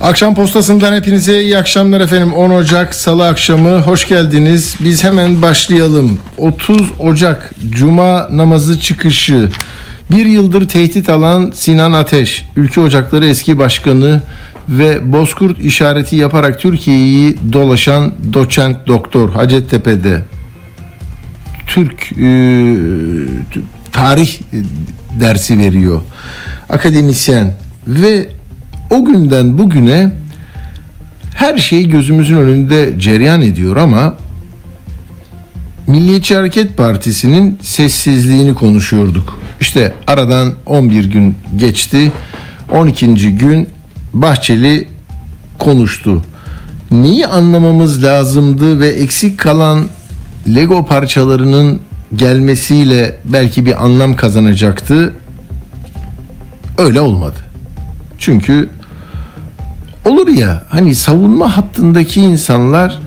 Akşam postasından hepinize iyi akşamlar efendim. 10 Ocak Salı akşamı hoş geldiniz. Biz hemen başlayalım. 30 Ocak Cuma namazı çıkışı. Bir yıldır tehdit alan Sinan Ateş, Ülke Ocakları eski başkanı ve Bozkurt işareti yaparak Türkiye'yi dolaşan doçent doktor Hacettepe'de Türk e, tarih dersi veriyor. Akademisyen ve o günden bugüne her şey gözümüzün önünde cereyan ediyor ama Milliyetçi Hareket Partisi'nin sessizliğini konuşuyorduk. İşte aradan 11 gün geçti. 12. gün Bahçeli konuştu. Neyi anlamamız lazımdı ve eksik kalan Lego parçalarının gelmesiyle belki bir anlam kazanacaktı. Öyle olmadı. Çünkü olur ya hani savunma hattındaki insanlar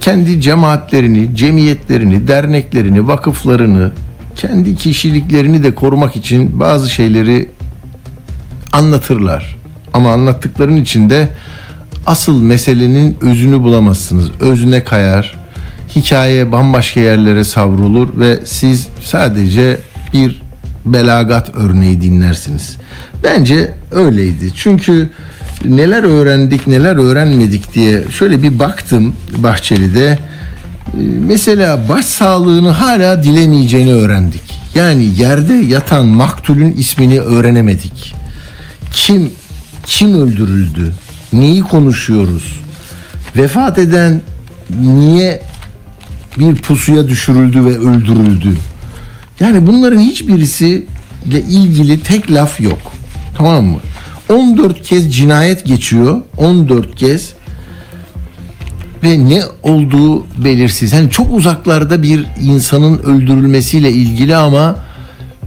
kendi cemaatlerini, cemiyetlerini, derneklerini, vakıflarını, kendi kişiliklerini de korumak için bazı şeyleri anlatırlar. Ama anlattıkların içinde asıl meselenin özünü bulamazsınız. Özüne kayar, hikaye bambaşka yerlere savrulur ve siz sadece bir belagat örneği dinlersiniz. Bence öyleydi. Çünkü neler öğrendik neler öğrenmedik diye şöyle bir baktım Bahçeli'de. Mesela baş sağlığını hala dilemeyeceğini öğrendik. Yani yerde yatan maktulün ismini öğrenemedik. Kim kim öldürüldü? Neyi konuşuyoruz? Vefat eden niye bir pusuya düşürüldü ve öldürüldü? Yani bunların hiçbirisiyle ilgili tek laf yok. Tamam mı? 14 kez cinayet geçiyor. 14 kez ve ne olduğu belirsiz. Hani çok uzaklarda bir insanın öldürülmesiyle ilgili ama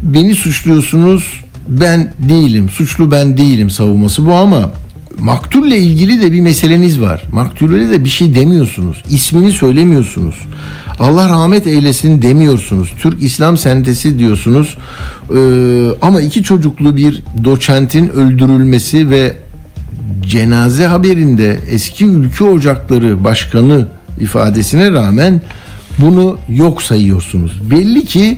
beni suçluyorsunuz ben değilim. Suçlu ben değilim savunması bu ama maktulle ilgili de bir meseleniz var. Maktulle de bir şey demiyorsunuz. İsmini söylemiyorsunuz. Allah rahmet eylesin demiyorsunuz. Türk İslam sentesi diyorsunuz. Ee, ama iki çocuklu bir doçentin öldürülmesi ve cenaze haberinde eski ülke ocakları başkanı ifadesine rağmen bunu yok sayıyorsunuz. Belli ki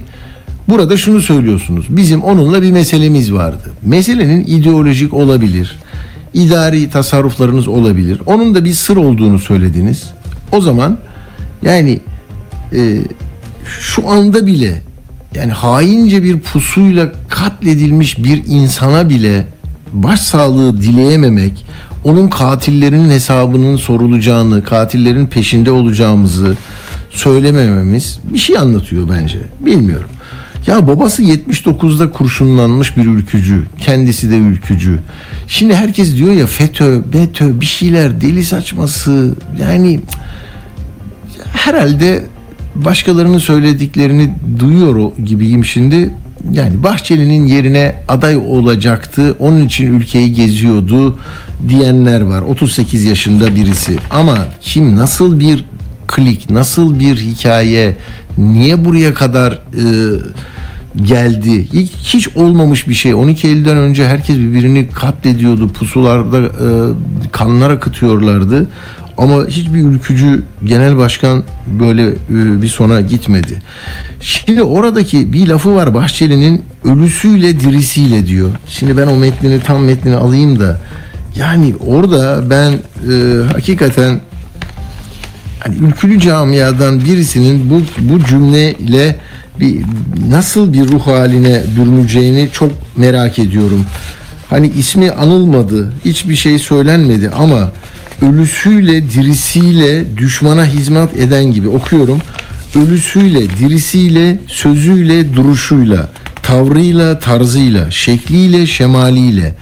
burada şunu söylüyorsunuz. Bizim onunla bir meselemiz vardı. Meselenin ideolojik olabilir. idari tasarruflarınız olabilir. Onun da bir sır olduğunu söylediniz. O zaman yani e, şu anda bile yani haince bir pusuyla katledilmiş bir insana bile başsağlığı dileyememek, onun katillerinin hesabının sorulacağını, katillerin peşinde olacağımızı söylemememiz bir şey anlatıyor bence. Bilmiyorum. Ya babası 79'da kurşunlanmış bir ülkücü. Kendisi de ülkücü. Şimdi herkes diyor ya FETÖ, BETÖ bir şeyler deli saçması. Yani herhalde başkalarının söylediklerini duyuyor gibiyim şimdi. Yani Bahçeli'nin yerine aday olacaktı. Onun için ülkeyi geziyordu diyenler var. 38 yaşında birisi. Ama kim nasıl bir klik, nasıl bir hikaye, niye buraya kadar e, geldi? Hiç, hiç olmamış bir şey. 12 Eylül'den önce herkes birbirini katlediyordu. Pusularda e, kanlar akıtıyorlardı. Ama hiçbir ülkücü genel başkan böyle e, bir sona gitmedi. Şimdi oradaki bir lafı var Bahçeli'nin ölüsüyle dirisiyle diyor. Şimdi ben o metnini tam metnini alayım da yani orada ben e, hakikaten hani ülkülü camiadan birisinin bu bu cümleyle bir nasıl bir ruh haline bürüneceğini çok merak ediyorum. Hani ismi anılmadı, hiçbir şey söylenmedi ama ölüsüyle dirisiyle düşmana hizmet eden gibi okuyorum. Ölüsüyle, dirisiyle, sözüyle, duruşuyla, tavrıyla, tarzıyla, şekliyle, şemaliyle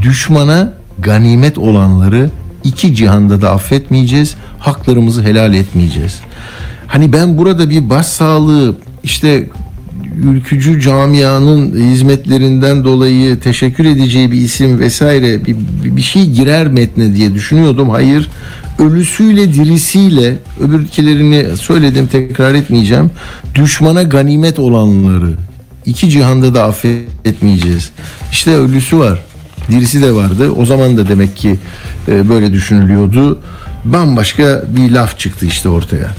düşmana ganimet olanları iki cihanda da affetmeyeceğiz, haklarımızı helal etmeyeceğiz. Hani ben burada bir başsağlığı işte ülkücü camianın hizmetlerinden dolayı teşekkür edeceği bir isim vesaire bir, bir şey girer metne diye düşünüyordum. Hayır ölüsüyle dirisiyle öbürkilerini söyledim tekrar etmeyeceğim. Düşmana ganimet olanları iki cihanda da affetmeyeceğiz. İşte ölüsü var. Dirisi de vardı. O zaman da demek ki e, böyle düşünülüyordu. Bambaşka bir laf çıktı işte ortaya.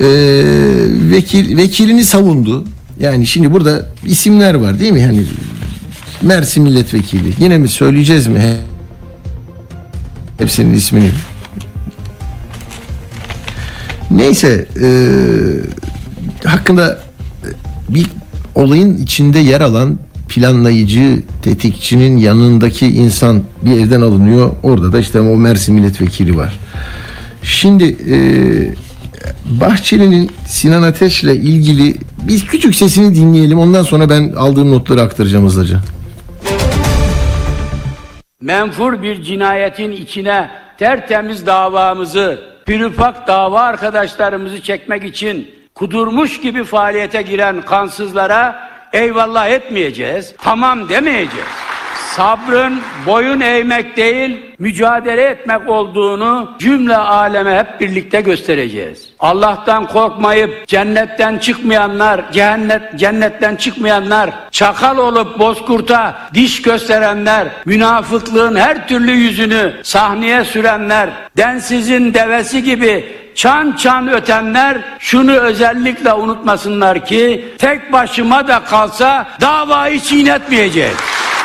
E, vekil vekilini savundu. Yani şimdi burada isimler var değil mi? Yani Mersin milletvekili. Yine mi söyleyeceğiz mi? He- Hepsinin ismini. Neyse e, hakkında bir olayın içinde yer alan planlayıcı tetikçinin yanındaki insan bir evden alınıyor. Orada da işte o Mersin milletvekili var. Şimdi e, Bahçeli'nin Sinan Ateş'le ilgili biz küçük sesini dinleyelim. Ondan sonra ben aldığım notları aktaracağım hızlıca. menfur bir cinayetin içine tertemiz davamızı, pürüpak dava arkadaşlarımızı çekmek için kudurmuş gibi faaliyete giren kansızlara eyvallah etmeyeceğiz, tamam demeyeceğiz. Sabrın boyun eğmek değil, mücadele etmek olduğunu cümle aleme hep birlikte göstereceğiz. Allah'tan korkmayıp cennetten çıkmayanlar, cehennet, cennetten çıkmayanlar, çakal olup bozkurta diş gösterenler, münafıklığın her türlü yüzünü sahneye sürenler, densizin devesi gibi çan çan ötenler şunu özellikle unutmasınlar ki tek başıma da kalsa davayı çiğnetmeyeceğim.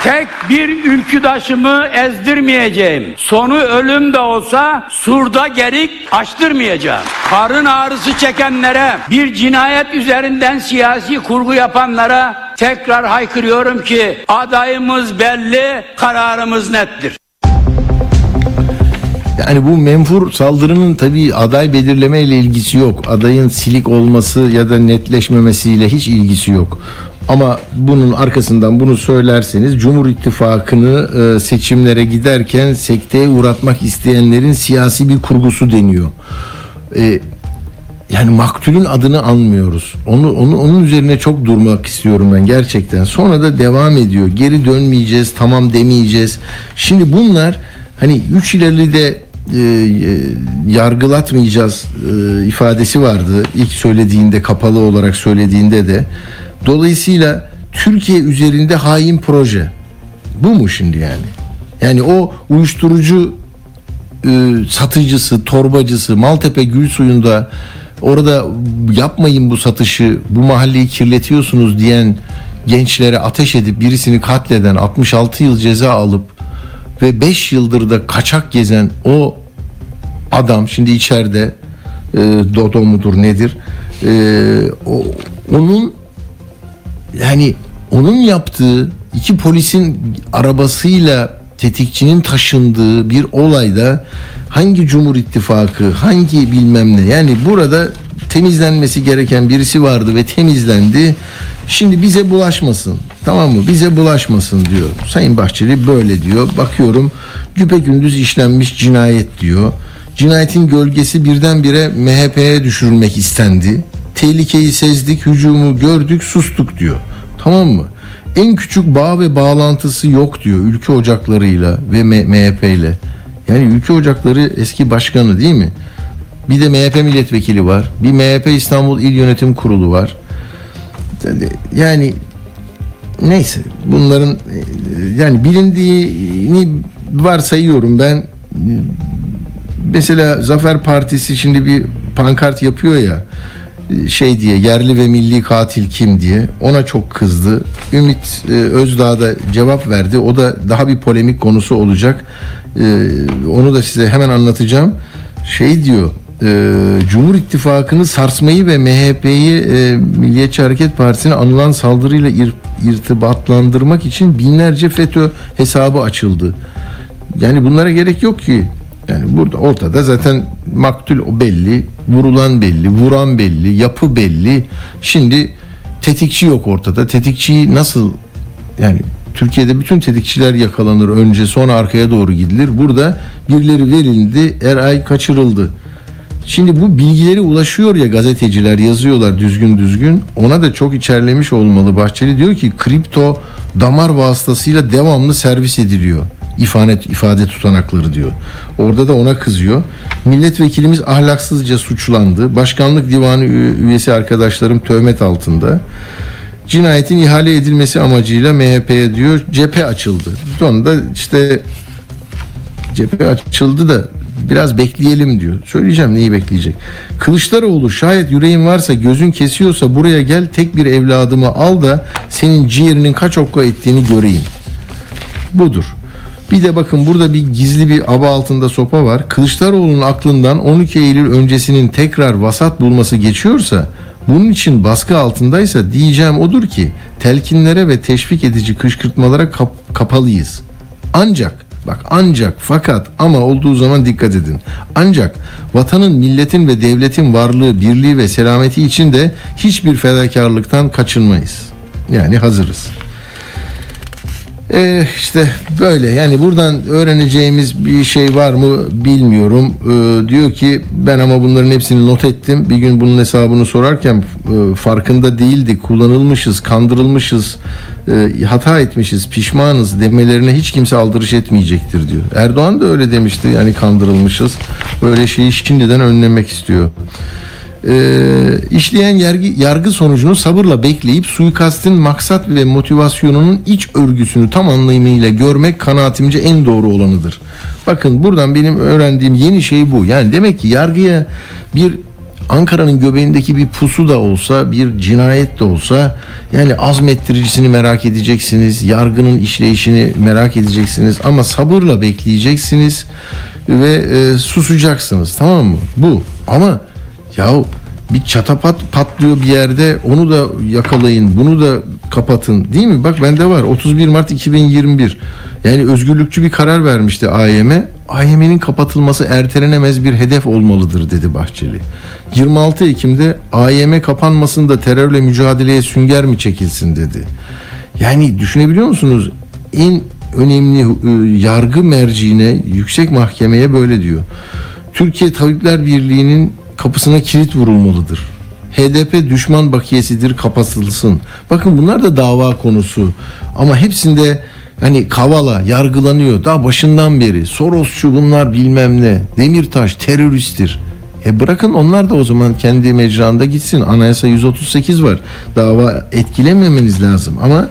Tek bir ülküdaşımı ezdirmeyeceğim. Sonu ölüm de olsa surda gerik açtırmayacağım. Karın ağrısı çekenlere, bir cinayet üzerinden siyasi kurgu yapanlara tekrar haykırıyorum ki adayımız belli, kararımız nettir. Yani bu menfur saldırının tabii aday belirleme ile ilgisi yok. Adayın silik olması ya da netleşmemesiyle hiç ilgisi yok. Ama bunun arkasından bunu söylerseniz Cumhur İttifakı'nı e, seçimlere giderken sekteye uğratmak isteyenlerin siyasi bir kurgusu deniyor. E, yani maktulün adını anmıyoruz. Onu, onu onun üzerine çok durmak istiyorum ben gerçekten. Sonra da devam ediyor. Geri dönmeyeceğiz, tamam demeyeceğiz. Şimdi bunlar hani üç ileri de e, e, yargılatmayacağız e, ifadesi vardı. İlk söylediğinde kapalı olarak söylediğinde de. Dolayısıyla Türkiye üzerinde hain proje. Bu mu şimdi yani? Yani o uyuşturucu e, satıcısı, torbacısı Maltepe Gül Suyu'nda orada yapmayın bu satışı, bu mahalleyi kirletiyorsunuz diyen gençlere ateş edip birisini katleden 66 yıl ceza alıp ve 5 yıldır da kaçak gezen o adam şimdi içeride e, Dodo mudur nedir? E, o, onun yani onun yaptığı iki polisin arabasıyla tetikçinin taşındığı bir olayda hangi Cumhur İttifakı, hangi bilmem ne yani burada temizlenmesi gereken birisi vardı ve temizlendi. Şimdi bize bulaşmasın. Tamam mı? Bize bulaşmasın diyor. Sayın Bahçeli böyle diyor. Bakıyorum güpegündüz işlenmiş cinayet diyor. Cinayetin gölgesi birdenbire MHP'ye düşürülmek istendi. Tehlikeyi sezdik, hücumu gördük, sustuk diyor. Tamam mı? En küçük bağ ve bağlantısı yok diyor ülke ocaklarıyla ve MHP ile. Yani ülke ocakları eski başkanı değil mi? Bir de MHP milletvekili var. Bir MHP İstanbul İl Yönetim Kurulu var. Yani neyse bunların yani bilindiğini varsayıyorum ben. Mesela Zafer Partisi şimdi bir pankart yapıyor ya şey diye yerli ve milli katil kim diye ona çok kızdı. Ümit e, Özdağ da cevap verdi. O da daha bir polemik konusu olacak. E, onu da size hemen anlatacağım. Şey diyor e, Cumhur İttifakı'nı sarsmayı ve MHP'yi Milliyetçi Hareket Partisi'ne anılan saldırıyla ir, irtibatlandırmak için binlerce FETÖ hesabı açıldı. Yani bunlara gerek yok ki. Yani burada ortada zaten maktul belli, vurulan belli, vuran belli, yapı belli. Şimdi tetikçi yok ortada. Tetikçiyi nasıl yani Türkiye'de bütün tetikçiler yakalanır önce sonra arkaya doğru gidilir. Burada birileri verildi, Eray kaçırıldı. Şimdi bu bilgileri ulaşıyor ya gazeteciler yazıyorlar düzgün düzgün. Ona da çok içerlemiş olmalı. Bahçeli diyor ki kripto damar vasıtasıyla devamlı servis ediliyor. İfade, ifade tutanakları diyor. Orada da ona kızıyor. Milletvekilimiz ahlaksızca suçlandı. Başkanlık divanı üye- üyesi arkadaşlarım töhmet altında. Cinayetin ihale edilmesi amacıyla MHP'ye diyor cephe açıldı. Sonra da işte cephe açıldı da biraz bekleyelim diyor. Söyleyeceğim neyi bekleyecek. Kılıçdaroğlu şayet yüreğin varsa gözün kesiyorsa buraya gel tek bir evladımı al da senin ciğerinin kaç okka ettiğini göreyim. Budur. Bir de bakın burada bir gizli bir aba altında sopa var. Kılıçdaroğlu'nun aklından 12 Eylül öncesinin tekrar vasat bulması geçiyorsa bunun için baskı altındaysa diyeceğim odur ki telkinlere ve teşvik edici kışkırtmalara kap- kapalıyız. Ancak bak ancak fakat ama olduğu zaman dikkat edin. Ancak vatanın, milletin ve devletin varlığı, birliği ve selameti için de hiçbir fedakarlıktan kaçınmayız. Yani hazırız. Ee, işte böyle yani buradan öğreneceğimiz bir şey var mı bilmiyorum. Ee, diyor ki ben ama bunların hepsini not ettim. Bir gün bunun hesabını sorarken e, farkında değildik, kullanılmışız, kandırılmışız, e, hata etmişiz, pişmanız demelerine hiç kimse aldırış etmeyecektir diyor. Erdoğan da öyle demişti yani kandırılmışız. Böyle şeyi şimdiden önlemek istiyor e, işleyen yargı, yargı sonucunu sabırla bekleyip suikastin maksat ve motivasyonunun iç örgüsünü tam anlamıyla görmek kanaatimce en doğru olanıdır. Bakın buradan benim öğrendiğim yeni şey bu. Yani demek ki yargıya bir Ankara'nın göbeğindeki bir pusu da olsa, bir cinayet de olsa yani azmettiricisini merak edeceksiniz, yargının işleyişini merak edeceksiniz ama sabırla bekleyeceksiniz ve e, susacaksınız tamam mı? Bu ama Yahu bir çatapat patlıyor bir yerde onu da yakalayın bunu da kapatın değil mi? Bak bende var 31 Mart 2021 yani özgürlükçü bir karar vermişti AYM. AYM'nin kapatılması ertelenemez bir hedef olmalıdır dedi Bahçeli. 26 Ekim'de AYM kapanmasın da terörle mücadeleye sünger mi çekilsin dedi. Yani düşünebiliyor musunuz? En önemli e, yargı merciine yüksek mahkemeye böyle diyor. Türkiye Tabipler Birliği'nin kapısına kilit vurulmalıdır. HDP düşman bakiyesidir kapatılsın. Bakın bunlar da dava konusu. Ama hepsinde hani Kavala yargılanıyor daha başından beri. Sorosçu bunlar bilmem ne. Demirtaş teröristtir. E bırakın onlar da o zaman kendi mecranda gitsin. Anayasa 138 var. Dava etkilememeniz lazım. Ama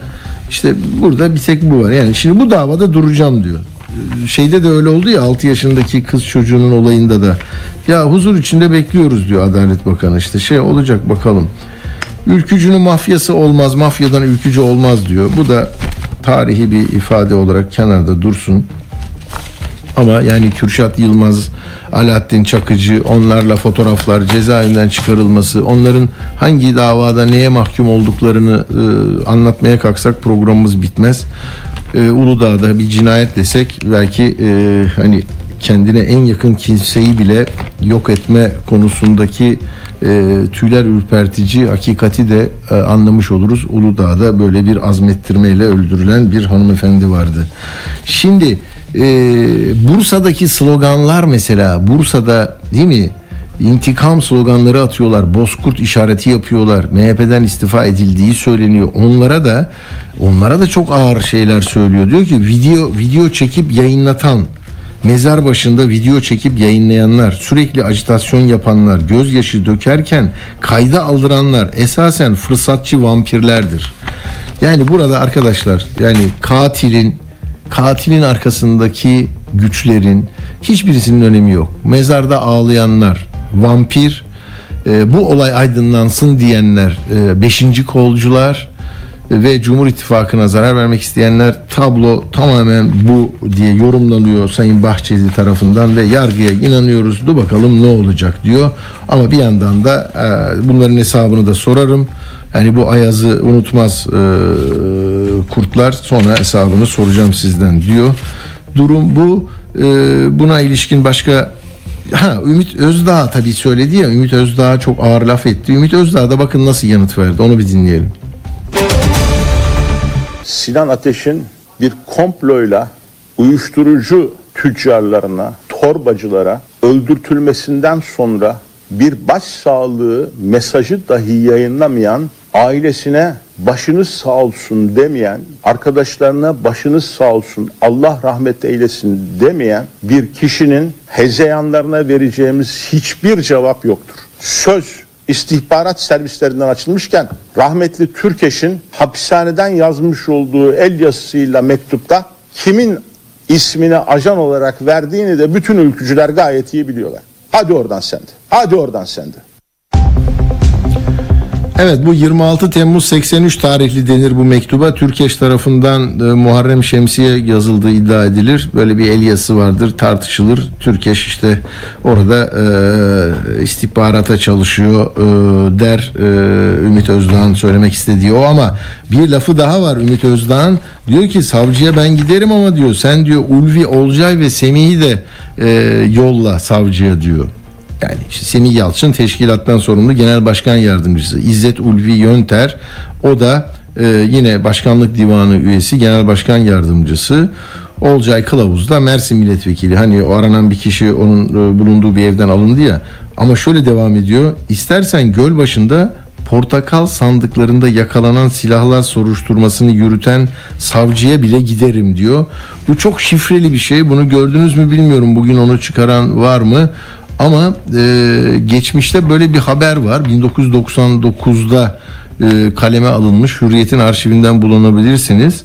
işte burada bir tek bu var. Yani şimdi bu davada duracağım diyor şeyde de öyle oldu ya 6 yaşındaki kız çocuğunun olayında da ya huzur içinde bekliyoruz diyor Adalet Bakanı işte şey olacak bakalım. Ülkücünün mafyası olmaz, mafyadan ülkücü olmaz diyor. Bu da tarihi bir ifade olarak kenarda dursun. Ama yani Kürşat Yılmaz, Alaaddin Çakıcı, onlarla fotoğraflar, cezaevinden çıkarılması, onların hangi davada neye mahkum olduklarını e, anlatmaya kalksak programımız bitmez. E, Uludağ'da bir cinayet desek belki e, hani kendine en yakın kimseyi bile yok etme konusundaki e, tüyler ürpertici hakikati de e, anlamış oluruz. Uludağ'da böyle bir azmettirmeyle öldürülen bir hanımefendi vardı. Şimdi e, Bursa'daki sloganlar mesela Bursa'da değil mi intikam sloganları atıyorlar. Bozkurt işareti yapıyorlar. MHP'den istifa edildiği söyleniyor. Onlara da onlara da çok ağır şeyler söylüyor. Diyor ki video video çekip yayınlatan mezar başında video çekip yayınlayanlar, sürekli ajitasyon yapanlar, gözyaşı dökerken kayda aldıranlar esasen fırsatçı vampirlerdir. Yani burada arkadaşlar yani katilin katilin arkasındaki güçlerin hiçbirisinin önemi yok. Mezarda ağlayanlar, vampir, e, bu olay aydınlansın diyenler, e, beşinci kolcular e, ve Cumhur İttifakı'na zarar vermek isteyenler tablo tamamen bu diye yorumlanıyor Sayın Bahçeli tarafından ve yargıya inanıyoruz. Dur bakalım ne olacak diyor. Ama bir yandan da e, bunların hesabını da sorarım. Yani bu Ayaz'ı unutmaz e, kurtlar sonra hesabını soracağım sizden diyor. Durum bu. E, buna ilişkin başka Ha Ümit Özdağ tabii söyledi ya Ümit Özdağ çok ağır laf etti. Ümit Özdağ da bakın nasıl yanıt verdi. Onu bir dinleyelim. Sinan Ateş'in bir komployla uyuşturucu tüccarlarına, torbacılara öldürtülmesinden sonra bir başsağlığı mesajı dahi yayınlamayan, ailesine başınız sağ olsun demeyen, arkadaşlarına başınız sağ olsun Allah rahmet eylesin demeyen bir kişinin hezeyanlarına vereceğimiz hiçbir cevap yoktur. Söz istihbarat servislerinden açılmışken rahmetli Türkeş'in hapishaneden yazmış olduğu el yazısıyla mektupta kimin ismini ajan olarak verdiğini de bütün ülkücüler gayet iyi biliyorlar. Hadi oradan sen de. Hadi oradan sen de. Evet bu 26 Temmuz 83 tarihli denir bu mektuba. Türkeş tarafından e, Muharrem Şemsiye yazıldığı iddia edilir. Böyle bir el yazısı vardır tartışılır. Türkeş işte orada e, istihbarata çalışıyor e, der e, Ümit Özdağ'ın söylemek istediği o ama bir lafı daha var Ümit Özdağ'ın. Diyor ki savcıya ben giderim ama diyor sen diyor Ulvi Olcay ve Semih'i de e, yolla savcıya diyor. Yani işte Semih Yalçın teşkilattan sorumlu genel başkan yardımcısı. İzzet Ulvi Yönter o da e, yine başkanlık divanı üyesi genel başkan yardımcısı. Olcay Kılavuz da Mersin milletvekili. Hani o aranan bir kişi onun e, bulunduğu bir evden alındı ya. Ama şöyle devam ediyor. İstersen göl başında portakal sandıklarında yakalanan silahlar soruşturmasını yürüten savcıya bile giderim diyor. Bu çok şifreli bir şey. Bunu gördünüz mü bilmiyorum. Bugün onu çıkaran var mı? Ama e, geçmişte böyle bir haber var. 1999'da e, kaleme alınmış. Hürriyet'in arşivinden bulunabilirsiniz.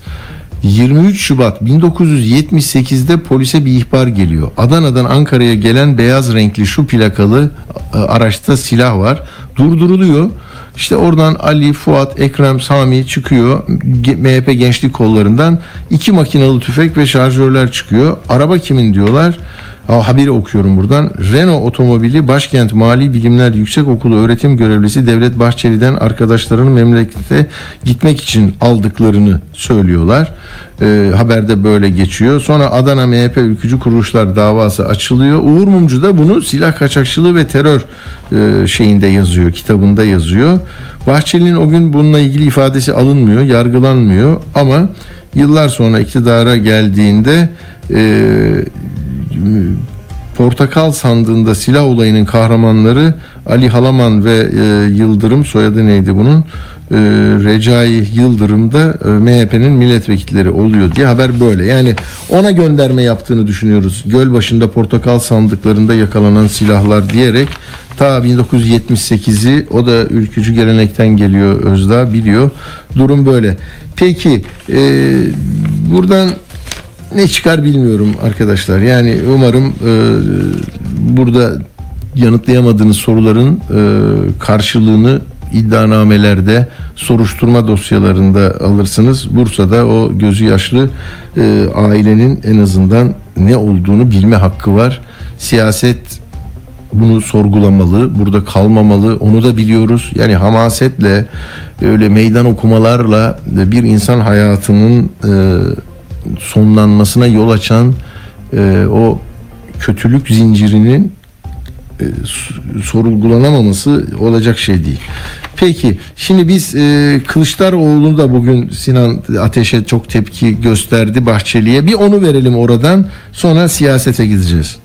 23 Şubat 1978'de polise bir ihbar geliyor. Adana'dan Ankara'ya gelen beyaz renkli şu plakalı e, araçta silah var. Durduruluyor. İşte oradan Ali, Fuat, Ekrem, Sami çıkıyor. MHP gençlik kollarından iki makinalı tüfek ve şarjörler çıkıyor. Araba kimin diyorlar. Ha, haberi okuyorum buradan. Renault otomobili Başkent Mali Bilimler Yüksekokulu öğretim görevlisi Devlet Bahçeli'den arkadaşlarının memlekete gitmek için aldıklarını söylüyorlar. Ee, haberde böyle geçiyor. Sonra Adana MHP ülkücü kuruluşlar davası açılıyor. Uğur Mumcu da bunu silah kaçakçılığı ve terör e, şeyinde yazıyor, kitabında yazıyor. Bahçeli'nin o gün bununla ilgili ifadesi alınmıyor, yargılanmıyor ama yıllar sonra iktidara geldiğinde e, Portakal sandığında silah olayının kahramanları Ali Halaman ve e, Yıldırım soyadı neydi bunun? E, Recai Yıldırım da e, MHP'nin milletvekilleri oluyor diye haber böyle. Yani ona gönderme yaptığını düşünüyoruz. Göl başında portakal sandıklarında yakalanan silahlar diyerek ta 1978'i o da ülkücü gelenekten geliyor Özdağ biliyor. Durum böyle. Peki e, buradan ne çıkar bilmiyorum arkadaşlar. Yani umarım e, burada yanıtlayamadığınız soruların e, karşılığını iddianamelerde, soruşturma dosyalarında alırsınız. Bursa'da o gözü yaşlı e, ailenin en azından ne olduğunu bilme hakkı var. Siyaset bunu sorgulamalı, burada kalmamalı. Onu da biliyoruz. Yani hamasetle, öyle meydan okumalarla bir insan hayatının e, sonlanmasına yol açan e, o kötülük zincirinin e, sorgulanamaması olacak şey değil. Peki şimdi biz e, Kılıçdaroğlu da bugün Sinan Ateş'e çok tepki gösterdi Bahçeli'ye. Bir onu verelim oradan sonra siyasete gideceğiz.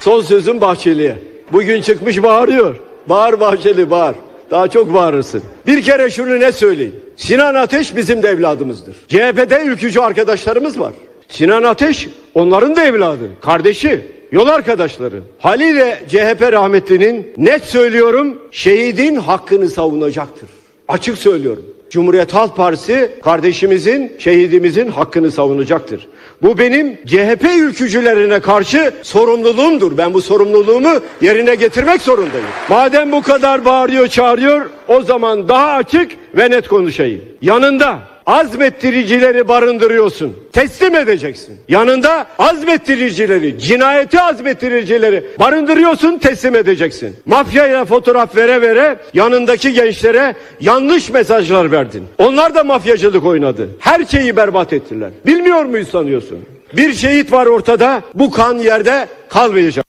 Son sözüm Bahçeli'ye. Bugün çıkmış bağırıyor. Bağır Bahçeli bağır. Daha çok bağırırsın. Bir kere şunu ne söyleyeyim. Sinan Ateş bizim de evladımızdır. CHP'de ülkücü arkadaşlarımız var. Sinan Ateş onların da evladı, kardeşi, yol arkadaşları. Haliyle CHP rahmetlinin net söylüyorum şehidin hakkını savunacaktır. Açık söylüyorum. Cumhuriyet Halk Partisi kardeşimizin, şehidimizin hakkını savunacaktır. Bu benim CHP ülkücülerine karşı sorumluluğumdur. Ben bu sorumluluğumu yerine getirmek zorundayım. Madem bu kadar bağırıyor, çağırıyor, o zaman daha açık ve net konuşayım. Yanında azmettiricileri barındırıyorsun. Teslim edeceksin. Yanında azmettiricileri, cinayeti azmettiricileri barındırıyorsun, teslim edeceksin. Mafyaya fotoğraf vere vere yanındaki gençlere yanlış mesajlar verdin. Onlar da mafyacılık oynadı. Her şeyi berbat ettiler. Bilmiyor muyuz sanıyorsun? Bir şehit var ortada. Bu kan yerde kalmayacak.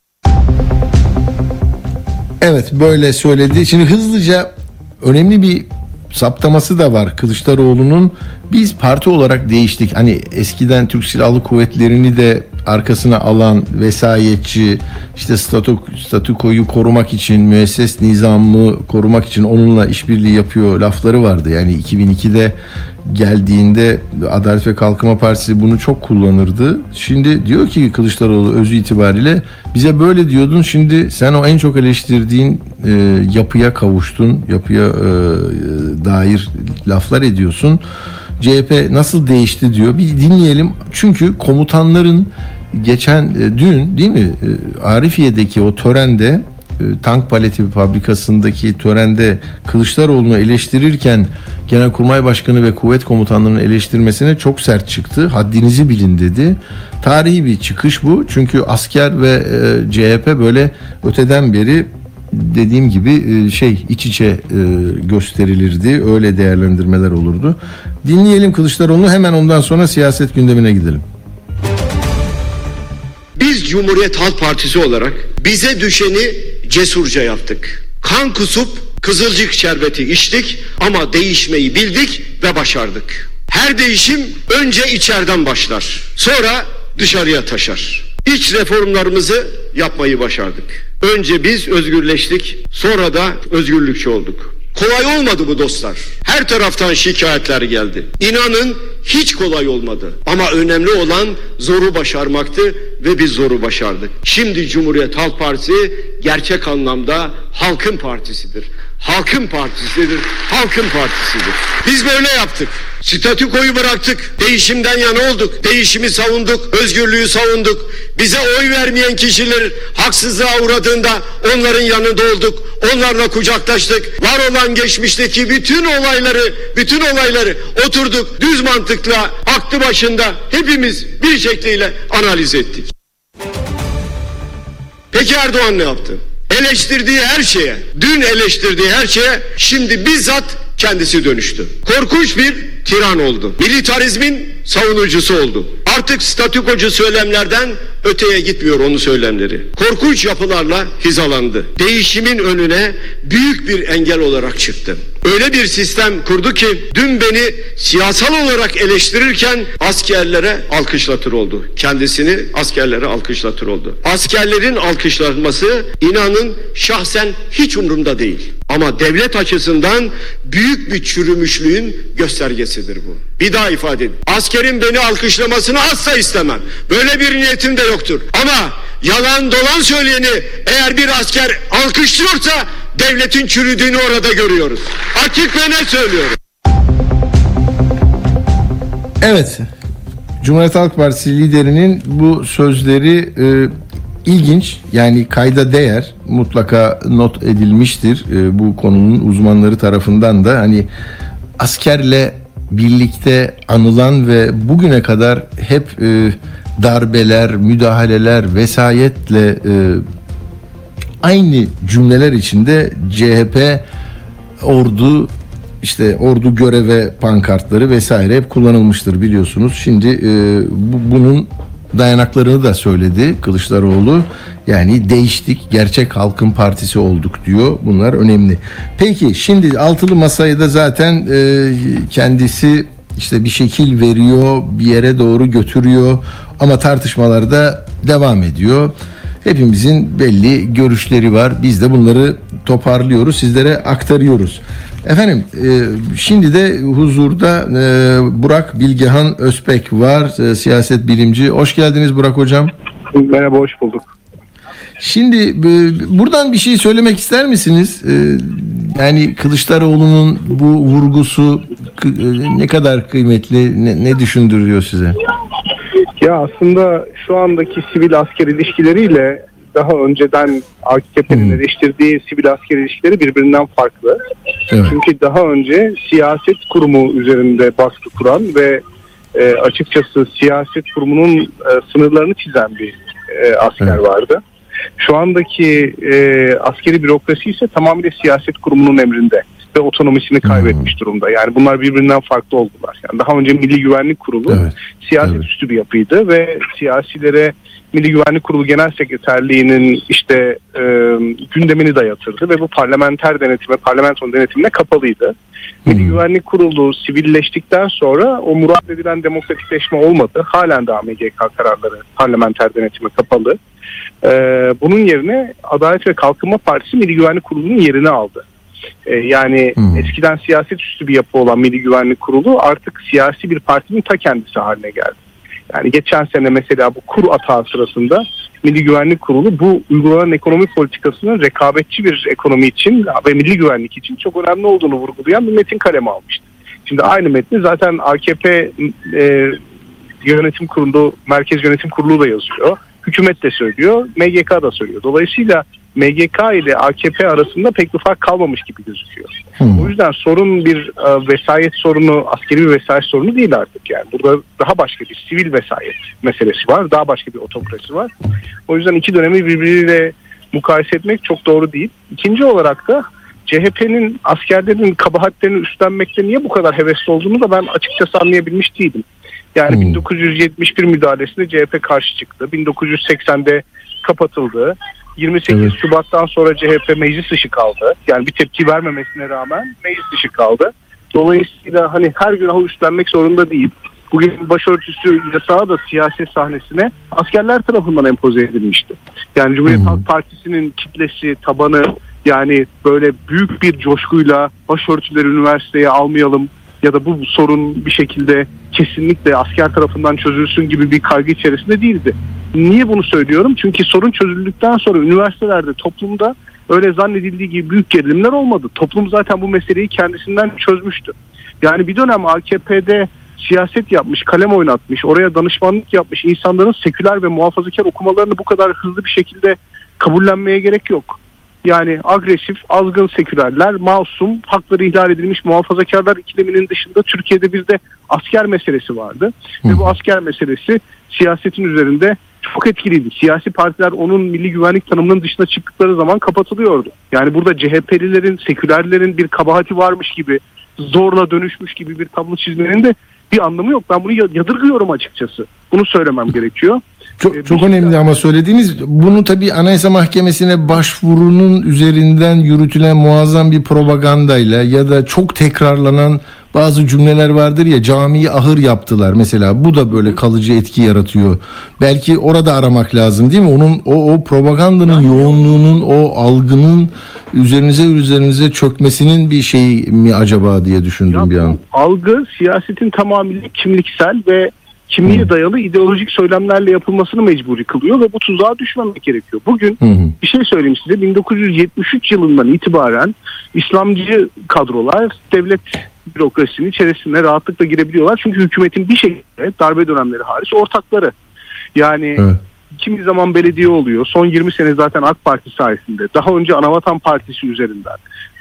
Evet böyle söyledi. Şimdi hızlıca önemli bir saptaması da var Kılıçdaroğlu'nun. Biz parti olarak değiştik. Hani eskiden Türk Silahlı Kuvvetleri'ni de arkasına alan vesayetçi işte statü, statükoyu korumak için müesses nizamı korumak için onunla işbirliği yapıyor lafları vardı. Yani 2002'de geldiğinde Adalet ve Kalkınma Partisi bunu çok kullanırdı. Şimdi diyor ki Kılıçdaroğlu özü itibariyle bize böyle diyordun şimdi sen o en çok eleştirdiğin e, yapıya kavuştun. Yapıya e, dair laflar ediyorsun. CHP nasıl değişti diyor. Bir dinleyelim. Çünkü komutanların geçen e, dün değil mi e, Arifiye'deki o törende e, tank paleti fabrikasındaki törende Kılıçdaroğlu'nu eleştirirken Genelkurmay Başkanı ve kuvvet komutanlarının eleştirmesine çok sert çıktı. Haddinizi bilin dedi. Tarihi bir çıkış bu. Çünkü asker ve CHP böyle öteden beri dediğim gibi e, şey iç içe e, gösterilirdi. Öyle değerlendirmeler olurdu. Dinleyelim Kılıçdaroğlu'nu hemen ondan sonra siyaset gündemine gidelim. Biz Cumhuriyet Halk Partisi olarak bize düşeni cesurca yaptık. Kan kusup kızılcık şerbeti içtik ama değişmeyi bildik ve başardık. Her değişim önce içeriden başlar. Sonra dışarıya taşar. İç reformlarımızı yapmayı başardık. Önce biz özgürleştik, sonra da özgürlükçü olduk. Kolay olmadı bu dostlar. Her taraftan şikayetler geldi. İnanın hiç kolay olmadı. Ama önemli olan zoru başarmaktı ve biz zoru başardık. Şimdi Cumhuriyet Halk Partisi gerçek anlamda halkın partisidir. Halkın partisidir, halkın partisidir. Biz böyle yaptık. Statükoyu bıraktık. Değişimden yana olduk. Değişimi savunduk. Özgürlüğü savunduk. Bize oy vermeyen kişiler haksızlığa uğradığında onların yanında olduk. Onlarla kucaklaştık. Var olan geçmişteki bütün olayları, bütün olayları oturduk. Düz mantıkla, aklı başında hepimiz bir şekliyle analiz ettik. Peki Erdoğan ne yaptı? Eleştirdiği her şeye, dün eleştirdiği her şeye şimdi bizzat kendisi dönüştü. Korkunç bir tiran oldu. Militarizmin savunucusu oldu. Artık statükocu söylemlerden öteye gitmiyor onun söylemleri. Korkunç yapılarla hizalandı. Değişimin önüne büyük bir engel olarak çıktı. Öyle bir sistem kurdu ki dün beni siyasal olarak eleştirirken askerlere alkışlatır oldu. Kendisini askerlere alkışlatır oldu. Askerlerin alkışlanması inanın şahsen hiç umurumda değil. Ama devlet açısından büyük bir çürümüşlüğün göstergesidir bu. Bir daha ifade edeyim. Askerin beni alkışlamasını asla istemem. Böyle bir niyetim de yoktur. Ama yalan dolan söyleyeni eğer bir asker alkışlıyorsa devletin çürüdüğünü orada görüyoruz. Açık ve net söylüyorum. Evet. Cumhuriyet Halk Partisi liderinin bu sözleri e, ilginç yani kayda değer mutlaka not edilmiştir e, bu konunun uzmanları tarafından da hani askerle birlikte anılan ve bugüne kadar hep e, darbeler, müdahaleler, vesayetle e, aynı cümleler içinde CHP ordu işte ordu göreve pankartları vesaire hep kullanılmıştır biliyorsunuz. Şimdi e, bu, bunun dayanaklarını da söyledi Kılıçdaroğlu. Yani değiştik, gerçek halkın partisi olduk diyor. Bunlar önemli. Peki şimdi altılı masayı da zaten e, kendisi işte bir şekil veriyor, bir yere doğru götürüyor ama tartışmalar da devam ediyor. Hepimizin belli görüşleri var. Biz de bunları toparlıyoruz, sizlere aktarıyoruz. Efendim e, şimdi de huzurda e, Burak Bilgehan Özbek var, e, siyaset bilimci. Hoş geldiniz Burak Hocam. Merhaba, hoş bulduk. Şimdi e, buradan bir şey söylemek ister misiniz? E, yani Kılıçdaroğlu'nun bu vurgusu e, ne kadar kıymetli, ne, ne düşündürüyor size? Ya aslında şu andaki sivil asker ilişkileriyle daha önceden AKP'nin Hmm. eleştirdiği sivil asker ilişkileri birbirinden farklı. Evet. Çünkü daha önce siyaset kurumu üzerinde baskı kuran ve e, açıkçası siyaset kurumunun e, sınırlarını çizen bir e, asker Evet. vardı. Şu andaki e, askeri bürokrasi ise tamamıyla siyaset kurumunun emrinde ve otonomisini kaybetmiş durumda. Yani bunlar birbirinden farklı oldular. Yani daha önce Milli Güvenlik Kurulu Evet. siyaset Evet. üstü bir yapıydı ve siyasilere Milli Güvenlik Kurulu Genel Sekreterliği'nin işte e, gündemini dayatırdı ve bu parlamenter denetime, parlamentonun denetimine kapalıydı. Milli Güvenlik Kurulu sivilleştikten sonra o murad edilen demokratikleşme olmadı. Halen daha MGK kararları parlamenter denetime kapalı. E, bunun yerine Adalet ve Kalkınma Partisi Milli Güvenlik Kurulu'nun yerini aldı. E, yani Hmm. eskiden siyaset üstü bir yapı olan Milli Güvenlik Kurulu artık siyasi bir partinin ta kendisi haline geldi. Yani geçen sene mesela bu kur atağı sırasında Milli Güvenlik Kurulu bu uygulanan ekonomi politikasının rekabetçi bir ekonomi için ve milli güvenlik için çok önemli olduğunu vurgulayan bir metin kaleme almıştı. Şimdi aynı metni zaten AKP e, yönetim kurulu, merkez yönetim kurulu da yazıyor. Hükümet de söylüyor, MGK da söylüyor. Dolayısıyla MGK ile AKP arasında pek bir fark kalmamış gibi gözüküyor. O yüzden sorun bir e, vesayet sorunu, askeri bir vesayet sorunu değil artık yani. Burada daha başka bir sivil vesayet meselesi var. Daha başka bir otokrasi var. O yüzden iki dönemi birbiriyle mukayese etmek çok doğru değil. İkinci olarak da CHP'nin askerlerin kabahatlerini üstlenmekte niye bu kadar hevesli olduğunu da ben açıkçası anlayabilmiş değilim. Yani Hmm. 1971 müdahalesinde CHP karşı çıktı. 1980'de kapatıldı. 28 Evet. Şubat'tan sonra CHP meclis dışı kaldı. Yani bir tepki vermemesine rağmen meclis dışı kaldı. Dolayısıyla hani her günahı üstlenmek zorunda değil. Bugün başörtüsü yasağı da siyaset sahnesine askerler tarafından empoze edilmişti. Yani Cumhuriyet hı. Halk Partisi'nin kitlesi, tabanı yani böyle büyük bir coşkuyla başörtüleri üniversiteye almayalım ya da bu sorun bir şekilde kesinlikle asker tarafından çözülsün gibi bir kaygı içerisinde değildi. Niye bunu söylüyorum? Çünkü sorun çözüldükten sonra üniversitelerde, toplumda öyle zannedildiği gibi büyük gerilimler olmadı. Toplum zaten bu meseleyi kendisinden çözmüştü. Yani bir dönem AKP'de siyaset yapmış, kalem oynatmış, oraya danışmanlık yapmış insanların seküler ve muhafazakar okumalarını bu kadar hızlı bir şekilde kabullenmeye gerek yok. Yani agresif, azgın sekülerler, masum, hakları ihlal edilmiş muhafazakarlar ikileminin dışında Türkiye'de bir de asker meselesi vardı. Ve bu asker meselesi siyasetin üzerinde çok etkiliydi. Siyasi partiler onun milli güvenlik tanımının dışına çıktıkları zaman kapatılıyordu. Yani burada CHP'lilerin, sekülerlerin bir kabahati varmış gibi, zorla dönüşmüş gibi bir tablo çizmenin de bir anlamı yok. Ben bunu yadırgıyorum açıkçası. Bunu söylemem gerekiyor. Çok, Ee, çok önemli ama söylediğiniz bunu tabii Anayasa Mahkemesi'ne başvurunun üzerinden yürütülen muazzam bir propagandayla ya da çok tekrarlanan bazı cümleler vardır ya camiyi ahır yaptılar mesela bu da böyle kalıcı etki yaratıyor. Belki orada aramak lazım değil mi? Onun o, o propagandanın yoğunluğunun o algının üzerinize üzerinize çökmesinin bir şey mi acaba diye düşündüm Ya bir an. algı siyasetin tamamıyla kimliksel ve kimliğe dayalı ideolojik söylemlerle yapılmasını mecburi kılıyor ve bu tuzağa düşmemek gerekiyor. Bugün Hı hı. bir şey söyleyeyim size 1973 yılından itibaren İslamcı kadrolar devlet bürokrasinin içerisine rahatlıkla girebiliyorlar. Çünkü hükümetin bir şekilde darbe dönemleri hariç ortakları. Yani Evet. Kimi zaman belediye oluyor. Son 20 sene zaten AK Parti sayesinde. Daha önce Anavatan Partisi üzerinden.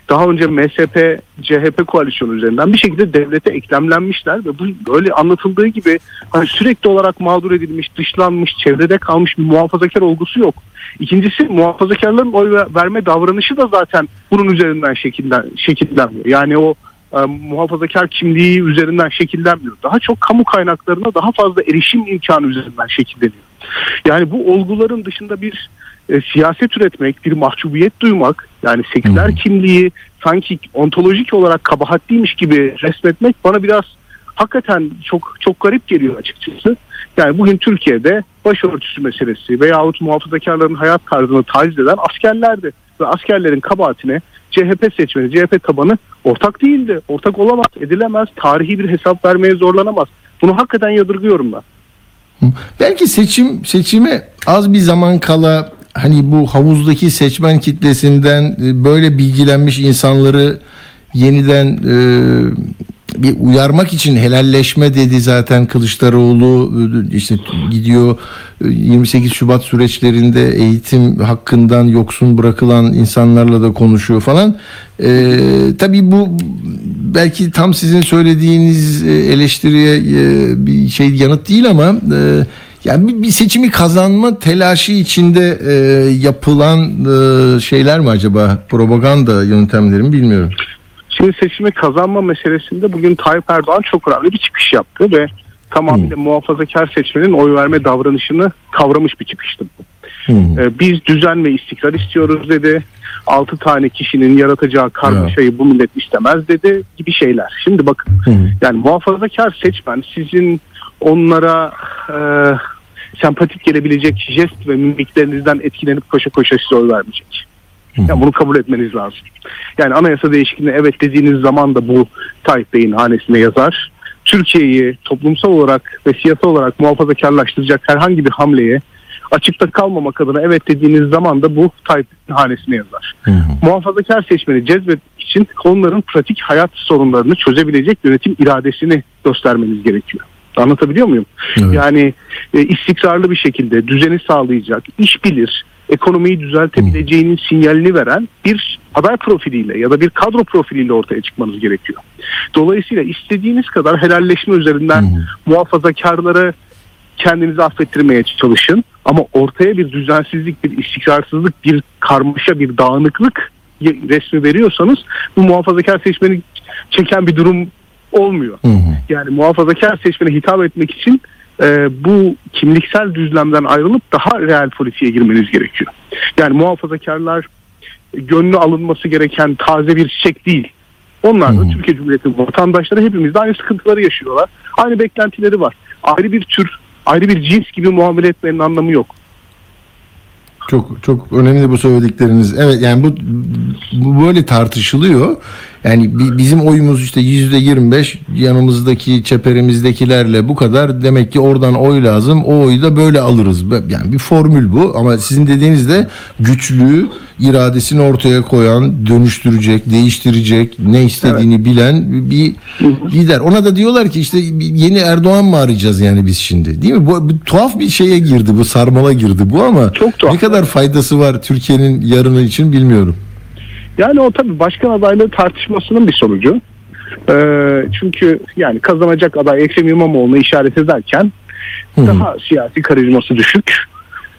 Daha önce MSP, CHP koalisyonu üzerinden bir şekilde devlete eklemlenmişler ve bu böyle anlatıldığı gibi hani sürekli olarak mağdur edilmiş, dışlanmış, çevrede kalmış bir muhafazakar olgusu yok. İkincisi muhafazakarların oy ver- verme davranışı da zaten bunun üzerinden şekillen, şekillenmiyor. Yani o e, muhafazakar kimliği üzerinden şekillenmiyor. Daha çok kamu kaynaklarına daha fazla erişim imkanı üzerinden şekilleniyor. Yani bu olguların dışında bir e, siyaset üretmek, bir mahcubiyet duymak, yani seküler kimliği sanki ontolojik olarak kabahatliymiş gibi resmetmek bana biraz hakikaten çok çok garip geliyor açıkçası. Yani bugün Türkiye'de başörtüsü meselesi veyahut muhafazakarların hayat tarzını taciz eden askerlerdi. Ve askerlerin kabahatine CHP seçmeni, CHP tabanı ortak değildi. Ortak olamaz, edilemez, tarihi bir hesap vermeye zorlanamaz. Bunu hakikaten yadırgıyorum ben. Belki seçim seçime az bir zaman kala hani bu havuzdaki seçmen kitlesinden e, böyle bilgilenmiş insanları yeniden e, bir uyarmak için helalleşme dedi zaten Kılıçdaroğlu işte gidiyor e, 28 Şubat süreçlerinde eğitim hakkından yoksun bırakılan insanlarla da konuşuyor falan. E, tabii bu belki tam sizin söylediğiniz e, eleştiriye e, bir şey yanıt değil ama e, yani bir, seçimi kazanma telaşı içinde yapılan şeyler mi acaba propaganda yöntemleri mi bilmiyorum. Şimdi seçimi kazanma meselesinde bugün Tayyip Erdoğan çok önemli bir çıkış yaptı ve tamamıyla muhafazakar seçmenin oy verme davranışını kavramış bir çıkıştı bu. Hı. Ee, biz düzen ve istikrar istiyoruz dedi. 6 tane kişinin yaratacağı karmaşayı bu millet istemez dedi gibi şeyler. Şimdi bakın Hı. yani muhafazakar seçmen sizin onlara e, sempatik gelebilecek jest ve mimiklerinizden etkilenip koşa koşa size oy vermeyecek. Yani bunu kabul etmeniz lazım. Yani anayasa değişikliğine evet dediğiniz zaman da bu Tayyip Bey'in hanesine yazar. Türkiye'yi toplumsal olarak ve siyasal olarak muhafazakarlaştıracak herhangi bir hamleye açıkta kalmamak adına evet dediğiniz zaman da bu Tayyip'in hanesine yazar. Muhafazakar seçmeni cezbetmek için onların pratik hayat sorunlarını çözebilecek yönetim iradesini göstermeniz gerekiyor. Anlatabiliyor muyum? Evet. Yani e, istikrarlı bir şekilde düzeni sağlayacak, iş bilir, ekonomiyi düzeltebileceğinin sinyalini veren bir aday profiliyle ya da bir kadro profiliyle ortaya çıkmanız gerekiyor. Dolayısıyla istediğiniz kadar helalleşme üzerinden muhafazakarları kendinizi affettirmeye çalışın ama ortaya bir düzensizlik, bir istikrarsızlık, bir karmaşa, bir dağınıklık resmi veriyorsanız bu muhafazakar seçmeni çeken bir durum olmuyor. Hı hı. Yani muhafazakar seçmene hitap etmek için e, bu kimliksel düzlemden ayrılıp daha reel politiğe girmeniz gerekiyor. Yani muhafazakarlar e, gönlü alınması gereken taze bir çiçek değil. Onlar da hı. Türkiye Cumhuriyeti vatandaşları hepimiz de aynı sıkıntıları yaşıyorlar. Aynı beklentileri var. Ayrı bir tür, ayrı bir cins gibi muamele etmenin anlamı yok. Çok çok önemli bu söyledikleriniz. Evet yani bu, bu böyle tartışılıyor. Yani bi- bizim oyumuz işte yüzde 25 yanımızdaki çeperimizdekilerle bu kadar. Demek ki oradan oy lazım. O oyu da böyle alırız. Yani bir formül bu ama sizin dediğinizde güçlü iradesini ortaya koyan, dönüştürecek, değiştirecek, ne istediğini bilen bir lider. Ona da diyorlar ki işte yeni Erdoğan mı arayacağız yani biz şimdi? Değil mi? Bu, bu tuhaf bir şeye girdi bu, sarmala girdi bu ama Çok tuhaf. ne kadar faydası var Türkiye'nin yarını için bilmiyorum. Yani o tabii başkan adaylığı tartışmasının bir sonucu. Ee, çünkü yani kazanacak aday Ekrem İmamoğlu'nu işaret ederken daha siyasi karizması düşük.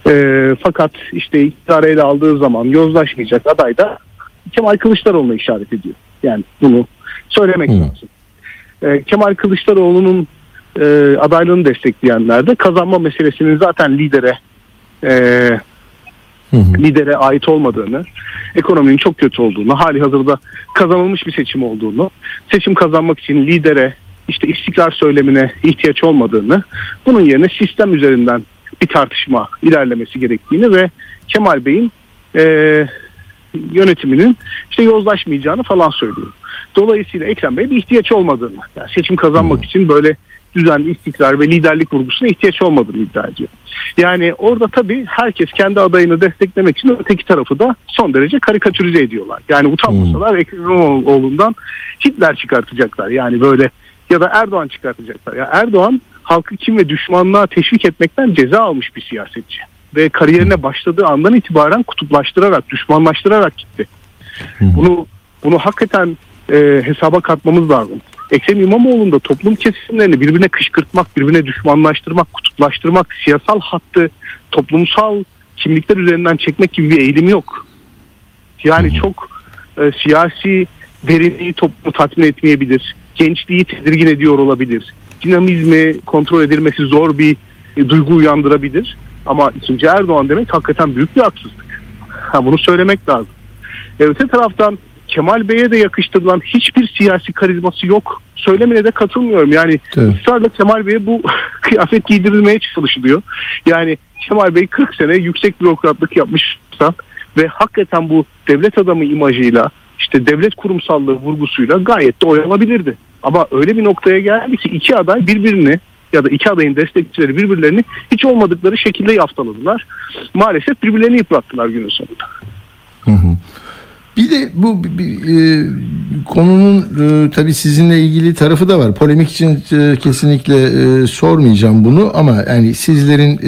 Ee, fakat işte iktidarı ele aldığı zaman yozlaşmayacak aday da Kemal Kılıçdaroğlu'na işaret ediyor. Yani bunu söylemek Hı. lazım. Ee, Kemal Kılıçdaroğlu'nun e, adaylığını destekleyenler de kazanma meselesinin zaten lidere e, Hı hı. lidere ait olmadığını, ekonominin çok kötü olduğunu, hali hazırda kazanılmış bir seçim olduğunu, seçim kazanmak için lidere işte istikrar söylemine ihtiyaç olmadığını, bunun yerine sistem üzerinden bir tartışma ilerlemesi gerektiğini ve Kemal Bey'in eee, yönetiminin işte yozlaşmayacağını falan söylüyor. Dolayısıyla Ekrem Bey bir ihtiyaç olmadığını, yani seçim kazanmak için böyle düzenli istikrar ve liderlik vurgusuna ihtiyaç olmadığını iddia ediyor. Yani orada tabii herkes kendi adayını desteklemek için öteki tarafı da son derece karikatürize ediyorlar. Yani utanmasalar Ekrem İmamoğlu'ndan Hitler çıkartacaklar. Yani böyle ya da Erdoğan çıkartacaklar. Ya Erdoğan halkı kim ve düşmanlığa teşvik etmekten ceza almış bir siyasetçi. Ve kariyerine başladığı andan itibaren kutuplaştırarak, düşmanlaştırarak gitti. Bunu bunu hakikaten e, hesaba katmamız lazım. Ekrem İmamoğlu'nda toplum kesimlerini birbirine kışkırtmak, birbirine düşmanlaştırmak, kutuplaştırmak, siyasal hattı toplumsal kimlikler üzerinden çekmek gibi bir eğilimi yok. Yani çok e, siyasi derinliği toplumu tatmin etmeyebilir. Gençliği tedirgin ediyor olabilir. Dinamizmi kontrol edilmesi zor bir e, duygu uyandırabilir. Ama ikinci Erdoğan demek hakikaten büyük bir haksızlık. Ha, bunu söylemek lazım. E, Öte taraftan Kemal Bey'e de yakıştırılan hiçbir siyasi karizması yok. Söylemine de katılmıyorum. Yani Evet. ısrarla Kemal Bey'e bu kıyafet giydirilmeye çalışılıyor. Yani Kemal Bey 40 sene yüksek bürokratlık yapmışsa ve hakikaten bu devlet adamı imajıyla işte devlet kurumsallığı vurgusuyla gayet de oy alabilirdi. Ama öyle bir noktaya geldi ki iki aday birbirini ya da iki adayın destekçileri birbirlerini hiç olmadıkları şekilde yaftaladılar. Maalesef birbirlerini yıprattılar günün sonunda. Bir de bu bir- e, konunun e, tabii sizinle ilgili tarafı da var. Polemik için e, kesinlikle e, sormayacağım bunu ama yani sizlerin e,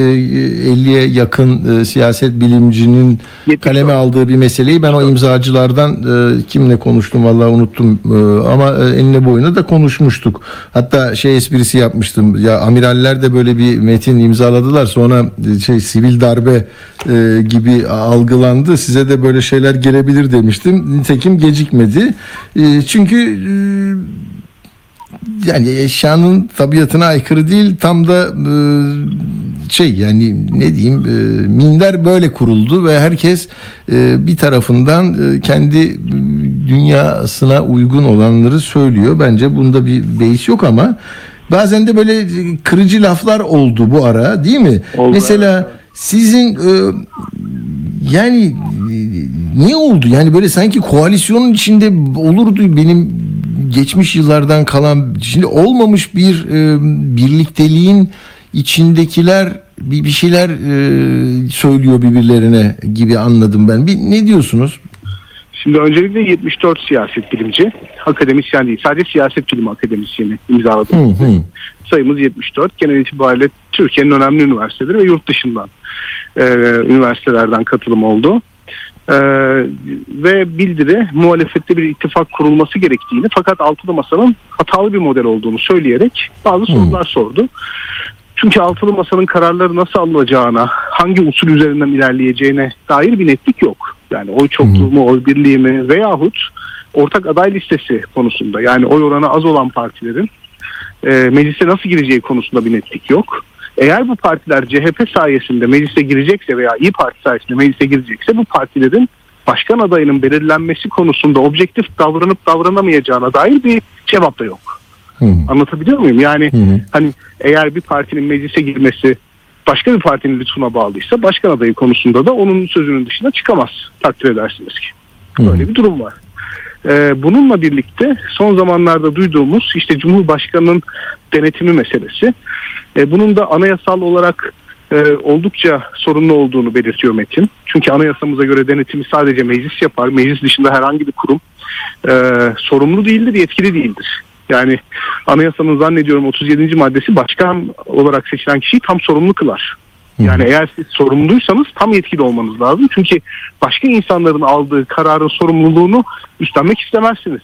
50'ye yakın e, siyaset bilimcinin kaleme aldığı bir meseleyi ben o imzacılardan e, kimle konuştum vallahi unuttum E, ama e, enine boyuna da konuşmuştuk. Hatta şey esprisi yapmıştım. Ya amiraller de böyle bir metin imzaladılar. Sonra e, şey sivil darbe e, gibi algılandı. Size de böyle şeyler gelebilir demiştim. Nitekim gecikmedi. E, çünkü e, yani eşyanın tabiatına aykırı değil tam da e, şey yani ne diyeyim e, minder böyle kuruldu ve herkes e, bir tarafından e, kendi dünyasına uygun olanları söylüyor. Bence bunda bir beis yok ama bazen de böyle kırıcı laflar oldu bu ara değil mi? Oldu, Mesela sizin e, yani niye oldu? Yani böyle sanki koalisyonun içinde olurdu benim geçmiş yıllardan kalan şimdi olmamış bir e, birlikteliğin içindekiler bir, bir şeyler e, söylüyor birbirlerine gibi anladım ben. Bir ne diyorsunuz? Şimdi öncelikle 74 siyaset bilimci, akademisyen değil, sadece siyaset bilimi akademisyeni imzaladı. Hı hı. Sayımız 74. Genel itibariyle Türkiye'nin önemli üniversiteleri ve yurt dışından e, üniversitelerden katılım oldu. E, ve bildiri muhalefette bir ittifak kurulması gerektiğini fakat altılı masanın hatalı bir model olduğunu söyleyerek bazı sorular sordu. Çünkü altılı masanın kararları nasıl alınacağına, hangi usul üzerinden ilerleyeceğine dair bir netlik yok. Yani oy çokluğu mu, oy birliği mi veyahut ortak aday listesi konusunda yani oy oranı az olan partilerin e, meclise nasıl gireceği konusunda bir netlik yok. Eğer bu partiler CHP sayesinde meclise girecekse veya İyi Parti sayesinde meclise girecekse bu partilerin başkan adayının belirlenmesi konusunda objektif davranıp davranamayacağına dair bir cevap da yok. Hı. Anlatabiliyor muyum? Yani hı. hani eğer bir partinin meclise girmesi başka bir partinin lütfuna bağlıysa başkan adayı konusunda da onun sözünün dışına çıkamaz takdir edersiniz ki. Böyle bir durum var. Ee, bununla birlikte son zamanlarda duyduğumuz işte Cumhurbaşkanı'nın denetimi meselesi. Ee, bunun da anayasal olarak e, oldukça sorunlu olduğunu belirtiyor Metin. Çünkü anayasamıza göre denetimi sadece meclis yapar. Meclis dışında herhangi bir kurum e, sorumlu değildir, yetkili değildir. Yani anayasanın zannediyorum 37. maddesi başkan olarak seçilen kişiyi tam sorumlu kılar. Yani eğer siz sorumluysanız tam yetkili olmanız lazım. Çünkü başka insanların aldığı kararın sorumluluğunu üstlenmek istemezsiniz.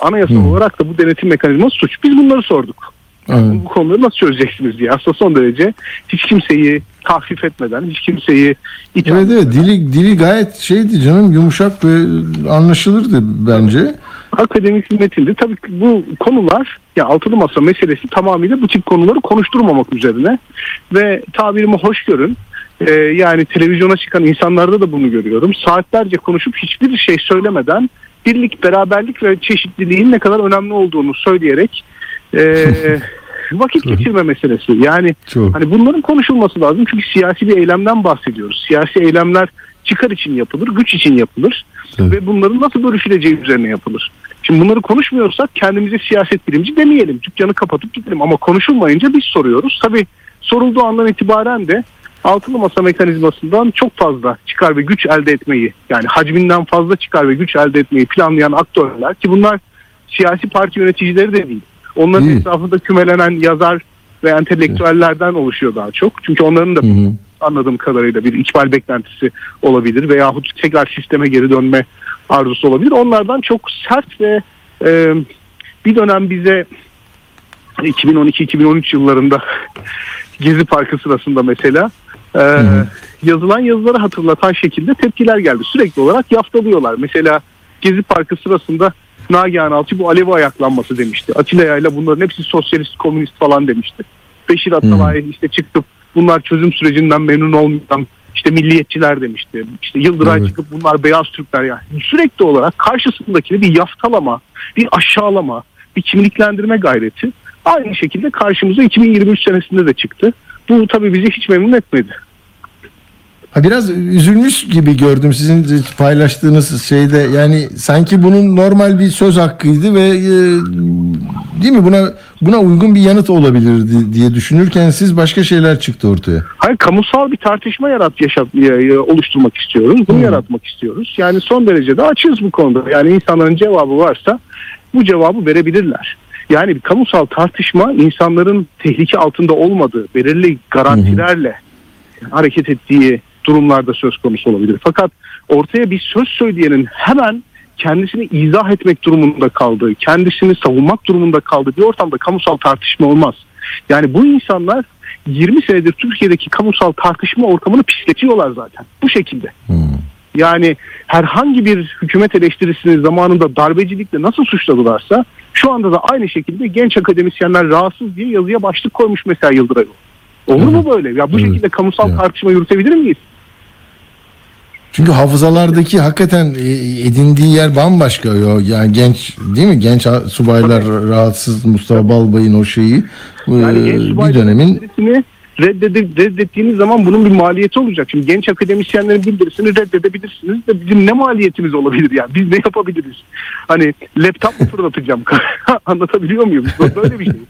Anayasal olarak da bu denetim mekanizması suç. Biz bunları sorduk. Evet. Bu konuları nasıl çözeceksiniz diye. Aslında son derece hiç kimseyi tahfif etmeden, hiç kimseyi itham Evet evet dili, dili gayet şeydi canım yumuşak ve anlaşılırdı bence. akademik metindi. Tabii ki bu konular ya altılı masa meselesi tamamıyla bu tip konuları konuşturmamak üzerine ve tabirimi hoş görün. Ee, yani televizyona çıkan insanlarda da bunu görüyorum. Saatlerce konuşup hiçbir şey söylemeden birlik, beraberlik ve çeşitliliğin ne kadar önemli olduğunu söyleyerek e, vakit geçirme meselesi. Yani Çok. hani bunların konuşulması lazım çünkü siyasi bir eylemden bahsediyoruz. Siyasi eylemler çıkar için yapılır, güç için yapılır Evet. ve bunların nasıl bölüşüleceği üzerine yapılır. Şimdi bunları konuşmuyorsak kendimize siyaset bilimci demeyelim. Dükkanı kapatıp gidelim ama konuşulmayınca biz soruyoruz. Tabii sorulduğu andan itibaren de altılı masa mekanizmasından çok fazla çıkar ve güç elde etmeyi yani hacminden fazla çıkar ve güç elde etmeyi planlayan aktörler ki bunlar siyasi parti yöneticileri de değil. Onların Değil. etrafında kümelenen yazar ve entelektüellerden oluşuyor daha çok. Çünkü onların da hı. anladığım kadarıyla bir ikbal beklentisi olabilir veyahut tekrar sisteme geri dönme arzusu olabilir. Onlardan çok sert ve e, bir dönem bize 2012-2013 yıllarında Gezi Parkı sırasında mesela e, yazılan yazıları hatırlatan şekilde tepkiler geldi. Sürekli olarak yaftalıyorlar. Mesela Gezi Parkı sırasında Nagihan Alçı bu Alevi ayaklanması demişti. Atilla Yayla bunların hepsi sosyalist, komünist falan demişti. Beşir Atalay işte çıkıp bunlar çözüm sürecinden memnun olmayan işte milliyetçiler demişti. İşte Yıldıray Evet. çıkıp bunlar beyaz Türkler yani. Sürekli olarak karşısındakini bir yaftalama, bir aşağılama, bir kimliklendirme gayreti aynı şekilde karşımıza 2023 senesinde de çıktı. Bu tabii bizi hiç memnun etmedi. Ha biraz üzülmüş gibi gördüm sizin paylaştığınız şeyde. Yani sanki bunun normal bir söz hakkıydı ve e, değil mi buna buna uygun bir yanıt olabilirdi diye düşünürken siz başka şeyler çıktı ortaya. Hayır kamusal bir tartışma yarat yaşat e, e, oluşturmak istiyoruz. Bunu yaratmak istiyoruz. Yani son derece de açığız bu konuda. Yani insanların cevabı varsa bu cevabı verebilirler. Yani bir kamusal tartışma insanların tehlike altında olmadığı belirli garantilerle hareket ettiği durumlarda söz konusu olabilir. Fakat ortaya bir söz söyleyenin hemen kendisini izah etmek durumunda kaldığı, kendisini savunmak durumunda kaldığı bir ortamda kamusal tartışma olmaz. Yani bu insanlar 20 senedir Türkiye'deki kamusal tartışma ortamını pisletiyorlar zaten. Bu şekilde. Yani herhangi bir hükümet eleştirisini zamanında darbecilikle nasıl suçladılarsa şu anda da aynı şekilde genç akademisyenler rahatsız diye yazıya başlık koymuş mesela Yıldıray. Olur mu böyle? Ya bu Evet. şekilde kamusal Ya. tartışma yürütebilir miyiz? Çünkü hafızalardaki hakikaten e, edindiği yer bambaşka. Yani genç değil mi? Genç subaylar rahatsız Mustafa Balbay'ın o şeyi Yani e, genç bir dönemin reddede- reddettiğiniz zaman bunun bir maliyeti olacak. Şimdi genç akademisyenlerin bildirisini reddedebilirsiniz de bizim ne maliyetimiz olabilir yani? Biz ne yapabiliriz? Hani laptop mu fırlatacağım? Anlatabiliyor muyum? Böyle bir şey.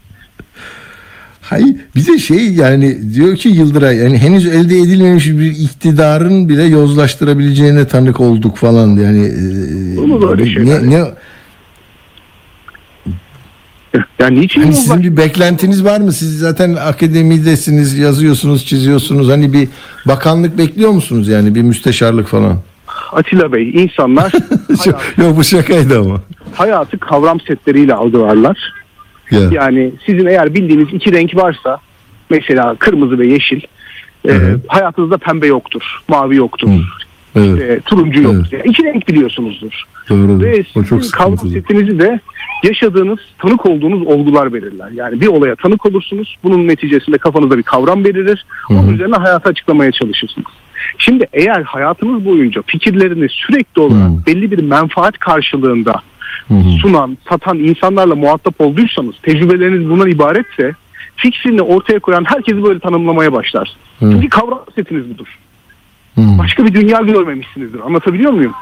Hayır bize şey yani diyor ki Yıldıray yani henüz elde edilmemiş bir iktidarın bile yozlaştırabileceğine tanık olduk falan yani e, Olur öyle ne, şeyler. ne, Yani niçin hani sizin bir beklentiniz var mı? Siz zaten akademidesiniz, yazıyorsunuz, çiziyorsunuz. Hani bir bakanlık bekliyor musunuz yani bir müsteşarlık falan? Atilla Bey insanlar hayat- Yok bu şakaydı ama. hayatı kavram setleriyle algılarlar. Ya. Yani sizin eğer bildiğiniz iki renk varsa mesela kırmızı ve yeşil e, Evet. hayatınızda pembe yoktur, mavi yoktur, Evet, e, turuncu yoktur. Yani iki renk biliyorsunuzdur. doğru. Ve sizin kavram setinizi de yaşadığınız, tanık olduğunuz olgular belirler. Yani bir olaya tanık olursunuz. Bunun neticesinde kafanızda bir kavram belirir. Onun üzerine hayatı açıklamaya çalışırsınız. Şimdi eğer hayatınız boyunca fikirlerini sürekli olarak Hı. belli bir menfaat karşılığında Hı hı. sunan, satan insanlarla muhatap olduysanız, tecrübeleriniz bundan ibaretse fikrini ortaya koyan herkesi böyle tanımlamaya başlarsınız. Hı. Çünkü kavram setiniz budur Hı. başka bir dünya görmemişsinizdir. Anlatabiliyor muyum?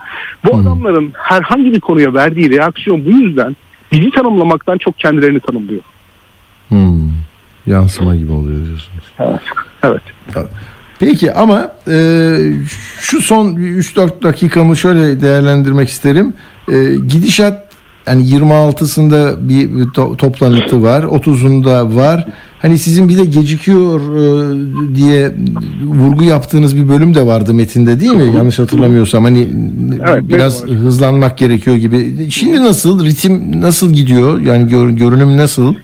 Bu adamların herhangi bir konuya verdiği reaksiyon bu yüzden bizi tanımlamaktan çok kendilerini tanımlıyor. Hı. Yansıma gibi oluyor diyorsunuz. Evet. Evet. Peki ama e, şu son 3-4 dakikamı şöyle değerlendirmek isterim. E, gidişat yani 26'sında bir to- toplantı var, 30'unda var. Hani sizin bir de gecikiyor e, diye vurgu yaptığınız bir bölüm de vardı metinde değil mi? Yanlış hatırlamıyorsam hani Evet, biraz var. hızlanmak gerekiyor gibi. Şimdi nasıl ritim nasıl gidiyor? Yani gör- görünüm nasıl?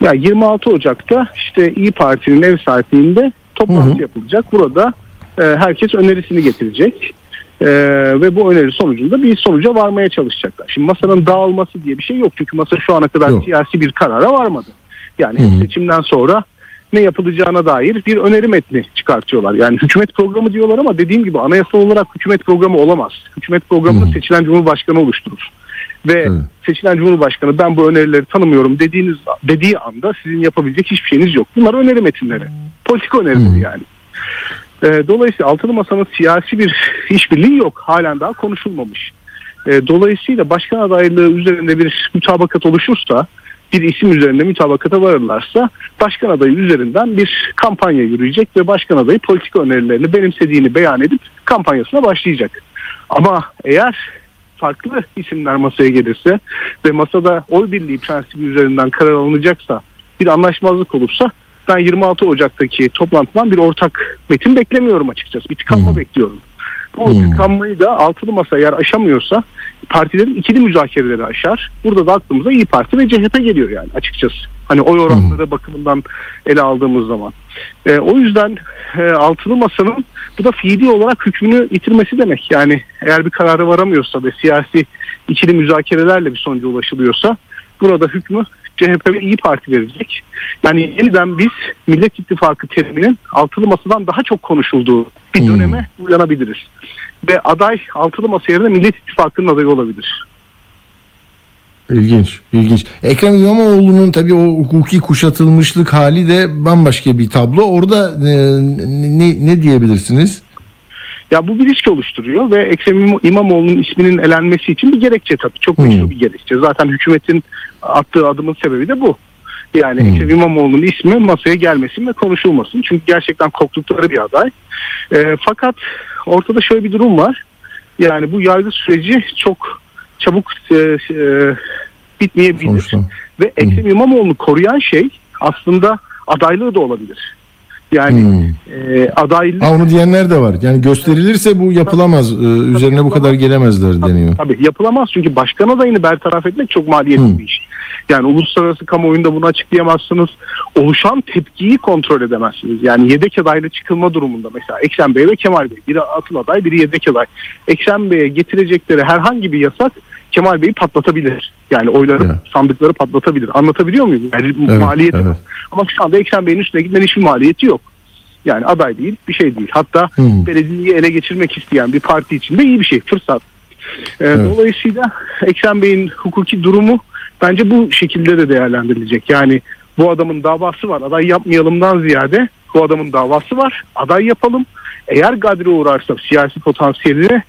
Ya 26 Ocak'ta işte İyi Parti'nin ev sahipliğinde toplantı Hı hı. yapılacak. Burada e, herkes önerisini getirecek. E, ve bu öneri sonucunda bir sonuca varmaya çalışacaklar. Şimdi masanın dağılması diye bir şey yok. Çünkü masa şu ana kadar Yok. siyasi bir karara varmadı. Yani Hı hı. seçimden sonra ne yapılacağına dair bir öneri metni çıkartıyorlar. Yani hükümet programı diyorlar ama dediğim gibi anayasal olarak hükümet programı olamaz. Hükümet programını hı. seçilen cumhurbaşkanı oluşturur. Ve Evet. seçilen cumhurbaşkanı ben bu önerileri tanımıyorum dediğiniz dediği anda sizin yapabilecek hiçbir şeyiniz yok. Bunlar öneri metinleri. Politika önerileri Hı. yani. Ee, dolayısıyla altılı masanın siyasi bir işbirliği yok. Halen daha konuşulmamış. Ee, dolayısıyla başkan adaylığı üzerinde bir mutabakat oluşursa bir isim üzerinde mutabakata varırlarsa başkan adayı üzerinden bir kampanya yürüyecek ve başkan adayı politika önerilerini benimsediğini beyan edip kampanyasına başlayacak. Ama eğer farklı isimler masaya gelirse ve masada oy birliği prensibi üzerinden karar alınacaksa bir anlaşmazlık olursa ben 26 Ocak'taki toplantıdan bir ortak metin beklemiyorum açıkçası. Bir tıkanma Hı. bekliyorum. Bu Hı. tıkanmayı da altılı masa eğer aşamıyorsa partilerin ikili müzakereleri aşar. Burada da aklımıza İyi Parti ve CHP geliyor yani açıkçası. Hani oy oranları bakımından ele aldığımız zaman. E, o yüzden e, altılı masanın bu da fiili olarak hükmünü yitirmesi demek. Yani eğer bir karara varamıyorsa ve siyasi ikili müzakerelerle bir sonuca ulaşılıyorsa burada hükmü CHP ve İyi Parti verecek. Yani yeniden biz Millet İttifakı teriminin altılı masadan daha çok konuşulduğu bir Hmm. döneme uyanabiliriz. Ve aday altılı masa yerine Millet İttifakı'nın adayı olabilir. İlginç, ilginç. Ekrem İmamoğlu'nun tabii o hukuki kuşatılmışlık hali de bambaşka bir tablo. Orada e, ne, ne diyebilirsiniz? Ya bu bir risk oluşturuyor ve Ekrem İmam- İmamoğlu'nun isminin elenmesi için bir gerekçe tabii. Çok Hmm. güçlü bir gerekçe. Zaten hükümetin attığı adımın sebebi de bu. Yani Hmm. Ekrem İmamoğlu'nun ismi masaya gelmesin ve konuşulmasın. Çünkü gerçekten korktukları bir aday. Ee, fakat ortada şöyle bir durum var. Yani bu yargı süreci çok çabuk e, e, bitmeyebilir. Sonuçta. Ve Ekrem İmamoğlu'nu koruyan şey aslında adaylığı da olabilir. Yani e, adaylık Ha, onu diyenler de var. Yani gösterilirse bu yapılamaz. Ee, üzerine bu kadar gelemezler deniyor. Tabii yapılamaz çünkü başkan adayını bertaraf etmek çok maliyetli bir iş. Yani uluslararası kamuoyunda bunu açıklayamazsınız. Oluşan tepkiyi kontrol edemezsiniz. Yani yedek adayla çıkılma durumunda mesela Ekrem Bey ve Kemal Bey. Biri atıl aday, biri yedek aday. Ekrem Bey'e getirecekleri herhangi bir yasak Kemal Bey'i patlatabilir. Yani oyları, Evet. sandıkları patlatabilir. Anlatabiliyor muyum? Yani Evet, maliyeti evet. Ama şu anda Ekrem Bey'in üstüne giden hiçbir maliyeti yok. Yani aday değil, bir şey değil. Hatta Hmm. belediyeyi ele geçirmek isteyen bir parti için de iyi bir şey, fırsat. Ee, Dolayısıyla Ekrem Bey'in hukuki durumu bence bu şekilde de değerlendirilecek. Yani bu adamın davası var, aday yapmayalımdan ziyade bu adamın davası var, aday yapalım. Eğer gadre uğrarsa siyasi potansiyelini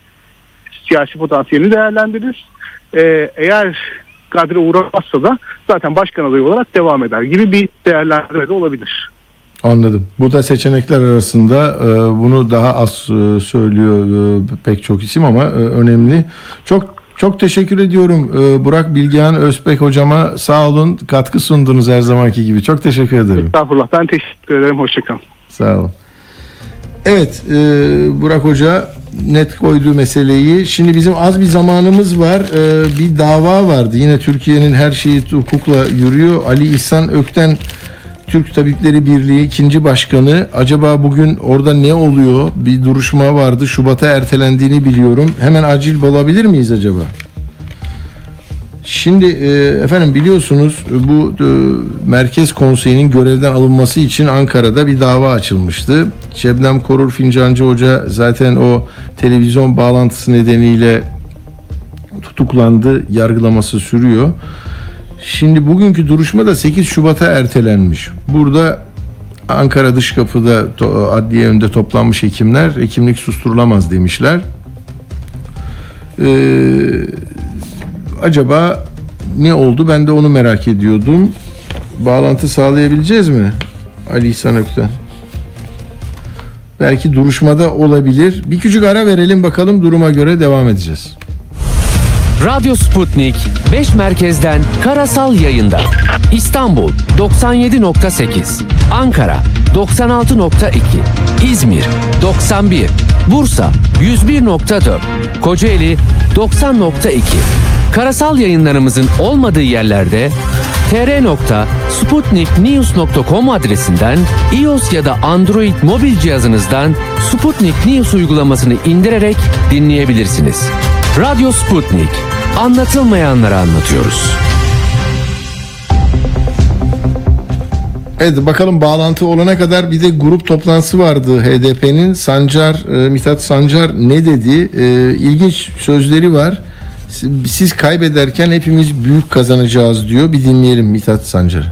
siyasi potansiyelini değerlendiririz. Ee, eğer kadre uğramazsa da zaten başkan adayı olarak devam eder gibi bir değerlendirme de olabilir. Anladım. Bu da seçenekler arasında e, bunu daha az e, söylüyor e, pek çok isim ama e, önemli. Çok çok teşekkür ediyorum e, Burak Bilgehan Özbek hocama. Sağ olun. Katkı sundunuz her zamanki gibi. Çok teşekkür ederim. Estağfurullah. Ben teşekkür ederim. Hoşçakalın. Sağ olun. Evet, e, Burak Hoca net koyduğu meseleyi. Şimdi bizim az bir zamanımız var. E, bir dava vardı. Yine Türkiye'nin her şeyi hukukla yürüyor. Ali İhsan Ökten Türk Tabipleri Birliği ikinci başkanı. Acaba bugün orada ne oluyor? Bir duruşma vardı. Şubat'a ertelendiğini biliyorum. Hemen acil bulabilir miyiz acaba? Şimdi e, efendim biliyorsunuz e, bu e, Merkez Konseyi'nin görevden alınması için Ankara'da bir dava açılmıştı. Şebnem Korur Fincancı Hoca zaten o televizyon bağlantısı nedeniyle tutuklandı. Yargılaması sürüyor. Şimdi bugünkü duruşma da 8 Şubat'a ertelenmiş. Burada Ankara dış kapıda adliye önünde toplanmış hekimler hekimlik susturulamaz demişler. Ee, acaba ne oldu? Ben de onu merak ediyordum. Bağlantı sağlayabileceğiz mi? Ali İhsan Ökten. Belki duruşmada olabilir. Bir küçük ara verelim bakalım duruma göre devam edeceğiz. Radyo Sputnik 5 merkezden karasal yayında. İstanbul 97.8, Ankara 96.2, İzmir 91, Bursa 101.4, Kocaeli 90.2. Karasal yayınlarımızın olmadığı yerlerde tr.sputniknews.com adresinden iOS ya da Android mobil cihazınızdan Sputnik News uygulamasını indirerek dinleyebilirsiniz. Radyo Sputnik. Anlatılmayanları anlatıyoruz. Evet bakalım bağlantı olana kadar bir de grup toplantısı vardı HDP'nin. Sancar, e, Mithat Sancar ne dedi? E, ilginç sözleri var. Siz- kaybederken hepimiz büyük kazanacağız diyor. Bir dinleyelim Mithat Sancar'ı.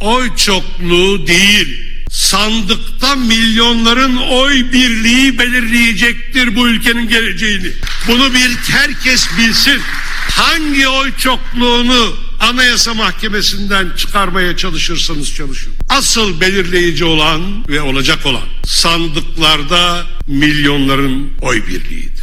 oy çokluğu değil, sandıkta milyonların oy birliği belirleyecektir bu ülkenin geleceğini. Bunu bir herkes bilsin. Hangi oy çokluğunu Anayasa Mahkemesi'nden çıkarmaya çalışırsanız çalışın. Asıl belirleyici olan ve olacak olan sandıklarda milyonların oy birliğidir.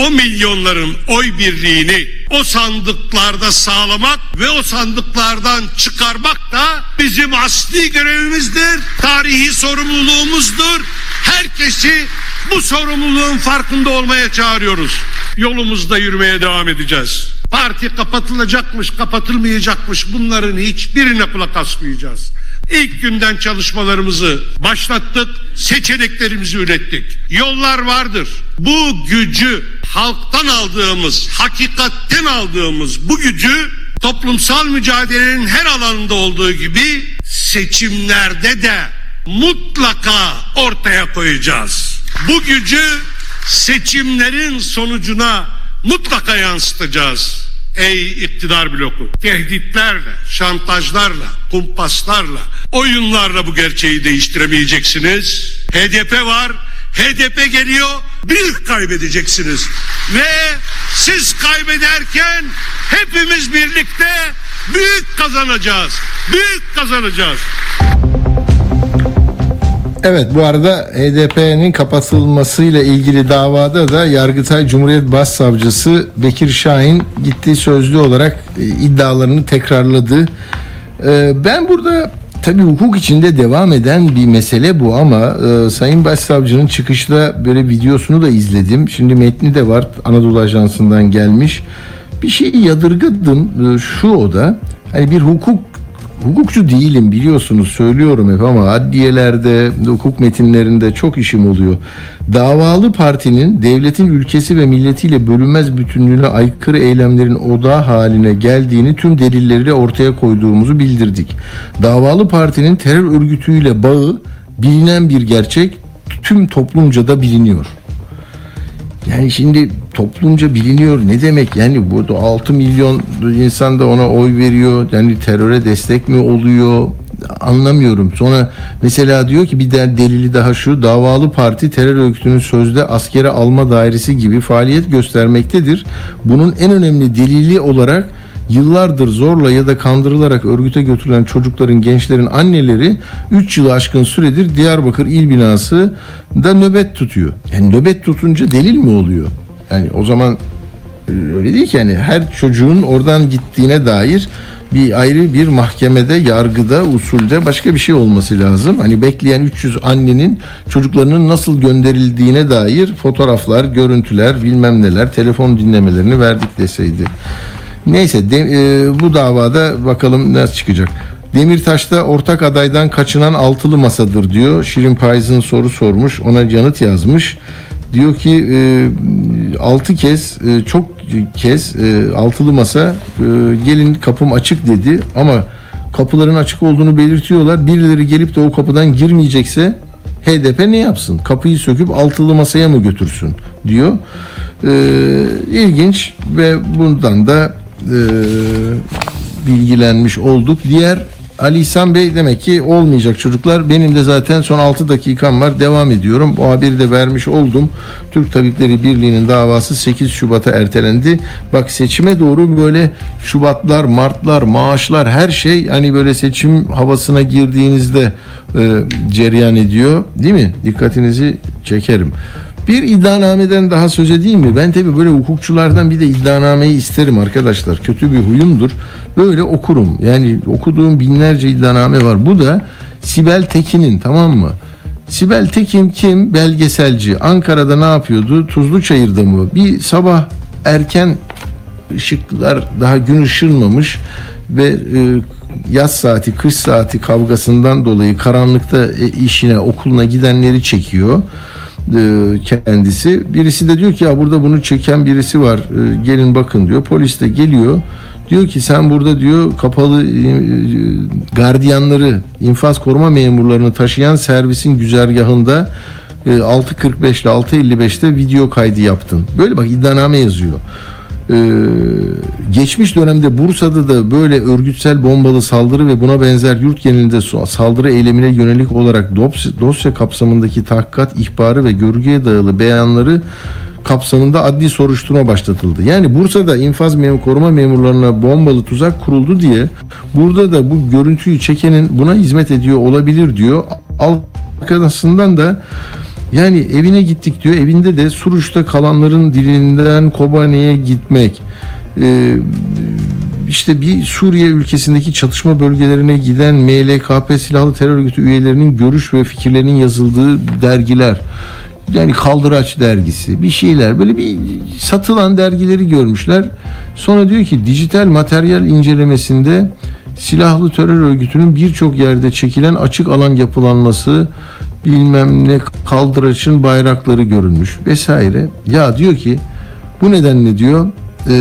O milyonların oy birliğini o sandıklarda sağlamak ve o sandıklardan çıkarmak da bizim asli görevimizdir. Tarihi sorumluluğumuzdur. Herkesi bu sorumluluğun farkında olmaya çağırıyoruz. Yolumuzda yürümeye devam edeceğiz. Parti kapatılacakmış, kapatılmayacakmış bunların hiçbirine kulak asmayacağız. İlk günden çalışmalarımızı başlattık, seçeneklerimizi ürettik. Yollar vardır. Bu gücü halktan aldığımız, hakikatten aldığımız bu gücü toplumsal mücadelenin her alanında olduğu gibi seçimlerde de mutlaka ortaya koyacağız. Bu gücü seçimlerin sonucuna mutlaka yansıtacağız. Ey iktidar bloku tehditlerle, şantajlarla, kumpaslarla, oyunlarla bu gerçeği değiştiremeyeceksiniz. HDP var, HDP geliyor, büyük kaybedeceksiniz. Ve siz kaybederken hepimiz birlikte büyük kazanacağız. Büyük kazanacağız. Evet bu arada HDP'nin kapatılmasıyla ilgili davada da Yargıtay Cumhuriyet Başsavcısı Bekir Şahin gitti sözlü olarak e, iddialarını tekrarladı. E, Ben burada Tabii hukuk içinde devam eden bir mesele bu ama e, Sayın Başsavcının çıkışta böyle videosunu da izledim. Şimdi metni de var Anadolu Ajansı'ndan gelmiş. Bir şey yadırgadım e, şu o da hani bir hukuk hukukçu değilim biliyorsunuz söylüyorum hep ama adliyelerde hukuk metinlerinde çok işim oluyor. Davalı partinin devletin ülkesi ve milletiyle bölünmez bütünlüğüne aykırı eylemlerin odağı haline geldiğini tüm delilleriyle ortaya koyduğumuzu bildirdik. Davalı partinin terör örgütüyle bağı bilinen bir gerçek tüm toplumca da biliniyor. Yani şimdi toplumca biliniyor ne demek yani burada 6 milyon insan da ona oy veriyor yani teröre destek mi oluyor anlamıyorum. Sonra mesela diyor ki bir de delili daha şu davalı parti terör örgütünün sözde askere alma dairesi gibi faaliyet göstermektedir. Bunun en önemli delili olarak yıllardır zorla ya da kandırılarak örgüte götürülen çocukların, gençlerin anneleri 3 yılı aşkın süredir Diyarbakır İl Binası da nöbet tutuyor. Yani nöbet tutunca delil mi oluyor? Yani o zaman e, öyle değil ki yani her çocuğun oradan gittiğine dair bir ayrı bir mahkemede, yargıda, usulde başka bir şey olması lazım. Hani bekleyen 300 annenin çocuklarının nasıl gönderildiğine dair fotoğraflar, görüntüler, bilmem neler, telefon dinlemelerini verdik deseydi. Neyse de, e, bu davada bakalım nasıl çıkacak. Demirtaş'ta ortak adaydan kaçınan altılı masadır diyor. Şirin Payız'ın soru sormuş. Ona yanıt yazmış. Diyor ki e, 6 kez e, çok kez e, altılı masa e, gelin kapım açık dedi ama kapıların açık olduğunu belirtiyorlar. Birileri gelip de o kapıdan girmeyecekse HDP ne yapsın? Kapıyı söküp altılı masaya mı götürsün diyor. E, ilginç ve bundan da bilgilenmiş olduk. Diğer Ali İhsan Bey demek ki olmayacak çocuklar. Benim de zaten son 6 dakikam var. Devam ediyorum. O haberi de vermiş oldum. Türk Tabipleri Birliği'nin davası 8 Şubat'a ertelendi. Bak seçime doğru böyle Şubatlar, Martlar, maaşlar her şey hani böyle seçim havasına girdiğinizde e, cereyan ediyor. Değil mi? Dikkatinizi çekerim. Bir iddianameden daha söz edeyim mi? Ben tabii böyle hukukçulardan bir de iddianameyi isterim arkadaşlar. Kötü bir huyumdur. Böyle okurum. Yani okuduğum binlerce iddianame var. Bu da Sibel Tekin'in tamam mı? Sibel Tekin kim? Belgeselci. Ankara'da ne yapıyordu? Tuzlu Çayır'da mı? Bir sabah erken ışıklar daha gün ışınmamış ve e, yaz saati, kış saati kavgasından dolayı karanlıkta e, işine, okuluna gidenleri çekiyor kendisi. Birisi de diyor ki ya burada bunu çeken birisi var. E, gelin bakın diyor. Polis de geliyor. Diyor ki sen burada diyor kapalı e, gardiyanları, infaz koruma memurlarını taşıyan servisin güzergahında e, 6.45 ile 6.55'te video kaydı yaptın. Böyle bak iddianame yazıyor. Ee, geçmiş dönemde Bursa'da da böyle örgütsel bombalı saldırı ve buna benzer yurt genelinde saldırı eylemine yönelik olarak dosya, kapsamındaki tahkikat ihbarı ve görgüye dayalı beyanları kapsamında adli soruşturma başlatıldı. Yani Bursa'da infaz memur koruma memurlarına bombalı tuzak kuruldu diye burada da bu görüntüyü çekenin buna hizmet ediyor olabilir diyor. Arkasından da yani evine gittik diyor. Evinde de Suruç'ta kalanların dilinden Kobane'ye gitmek. Ee, işte bir Suriye ülkesindeki çatışma bölgelerine giden MLKP silahlı terör örgütü üyelerinin görüş ve fikirlerinin yazıldığı dergiler. Yani Kaldıraç dergisi bir şeyler böyle bir satılan dergileri görmüşler. Sonra diyor ki dijital materyal incelemesinde silahlı terör örgütünün birçok yerde çekilen açık alan yapılanması bilmem ne kaldıraçın bayrakları görünmüş vesaire. Ya diyor ki bu nedenle diyor e,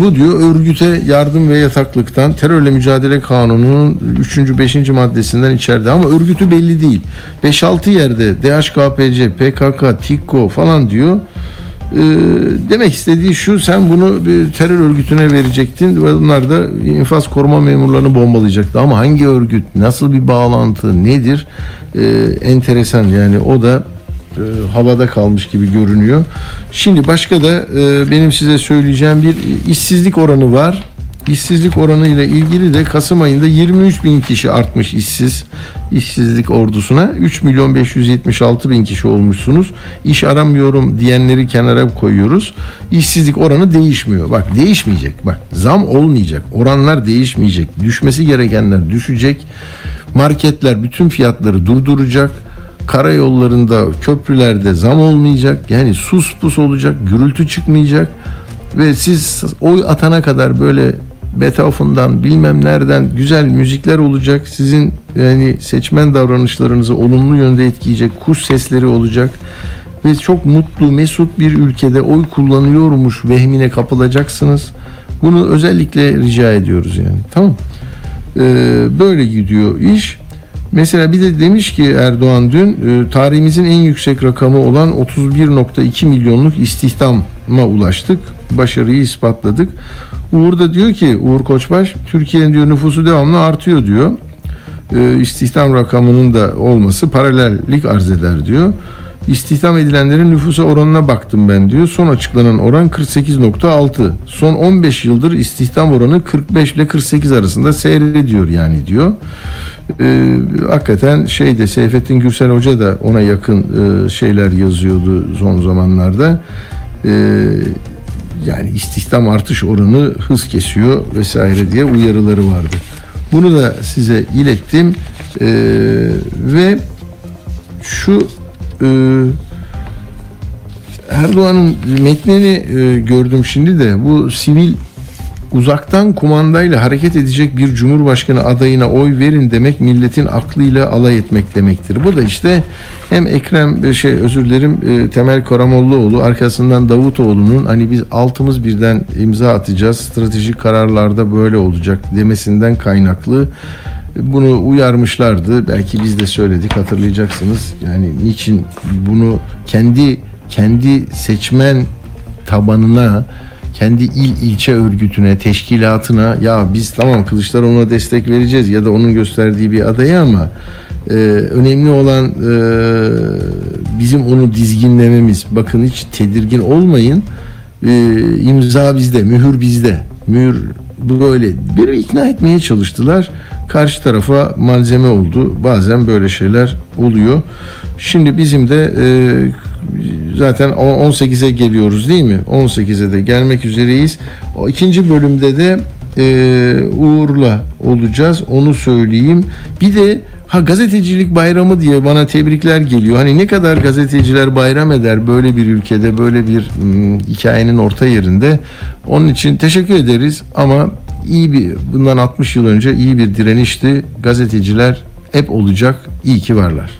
bu diyor örgüte yardım ve yataklıktan terörle mücadele kanununun 3. 5. maddesinden içeride ama örgütü belli değil. 5-6 yerde DHKPC, PKK, TİKKO falan diyor. E, demek istediği şu sen bunu bir terör örgütüne verecektin ve onlar da infaz koruma memurlarını bombalayacaktı ama hangi örgüt nasıl bir bağlantı nedir e, enteresan yani o da e, havada kalmış gibi görünüyor. Şimdi başka da e, benim size söyleyeceğim bir işsizlik oranı var. İşsizlik oranı ile ilgili de Kasım ayında 23 bin kişi artmış işsiz işsizlik ordusuna 3 milyon 576 bin kişi olmuşsunuz. İş aramıyorum diyenleri kenara koyuyoruz. İşsizlik oranı değişmiyor. Bak değişmeyecek. Bak zam olmayacak. Oranlar değişmeyecek. Düşmesi gerekenler düşecek. Marketler bütün fiyatları durduracak. Karayollarında, köprülerde zam olmayacak. Yani sus pus olacak, gürültü çıkmayacak. Ve siz oy atana kadar böyle Beethoven'dan bilmem nereden güzel müzikler olacak. Sizin yani seçmen davranışlarınızı olumlu yönde etkileyecek kuş sesleri olacak. Ve çok mutlu, mesut bir ülkede oy kullanıyormuş vehmine kapılacaksınız. Bunu özellikle rica ediyoruz yani. Tamam. Ee, böyle gidiyor iş. Mesela bir de demiş ki Erdoğan dün e, tarihimizin en yüksek rakamı olan 31.2 milyonluk istihdama ulaştık. Başarıyı ispatladık. Uğur da diyor ki Uğur Koçbaş Türkiye'nin diyor nüfusu devamlı artıyor diyor. E, istihdam rakamının da olması paralellik arz eder diyor. İstihdam edilenlerin nüfusa oranına baktım ben diyor. Son açıklanan oran 48.6. Son 15 yıldır istihdam oranı 45 ile 48 arasında seyrediyor yani diyor. Ee, hakikaten şeyde Seyfettin Gürsel Hoca da ona yakın e, şeyler yazıyordu son zamanlarda. Ee, yani istihdam artış oranı hız kesiyor vesaire diye uyarıları vardı. Bunu da size ilettim Ee, ve şu e, Erdoğan'ın metnini e, gördüm şimdi de bu sivil uzaktan kumandayla hareket edecek bir cumhurbaşkanı adayına oy verin demek milletin aklıyla alay etmek demektir. Bu da işte hem Ekrem e, şey özür dilerim e, Temel Karamollaoğlu arkasından Davutoğlu'nun hani biz altımız birden imza atacağız stratejik kararlarda böyle olacak demesinden kaynaklı bunu uyarmışlardı. Belki biz de söyledik hatırlayacaksınız. Yani niçin bunu kendi kendi seçmen tabanına kendi il ilçe örgütüne, teşkilatına ya biz tamam Kılıçdaroğlu'na destek vereceğiz ya da onun gösterdiği bir adaya ama e, önemli olan e, bizim onu dizginlememiz. Bakın hiç tedirgin olmayın. E, imza bizde, mühür bizde. Mühür böyle bir ikna etmeye çalıştılar. Karşı tarafa malzeme oldu. Bazen böyle şeyler oluyor. Şimdi bizim de e, zaten 18'e geliyoruz değil mi? 18'e de gelmek üzereyiz. O ikinci bölümde de e, Uğur'la olacağız. Onu söyleyeyim. Bir de ha gazetecilik bayramı diye bana tebrikler geliyor. Hani ne kadar gazeteciler bayram eder böyle bir ülkede, böyle bir m, hikayenin orta yerinde. Onun için teşekkür ederiz ama iyi bir bundan 60 yıl önce iyi bir direnişti. Gazeteciler hep olacak. İyi ki varlar.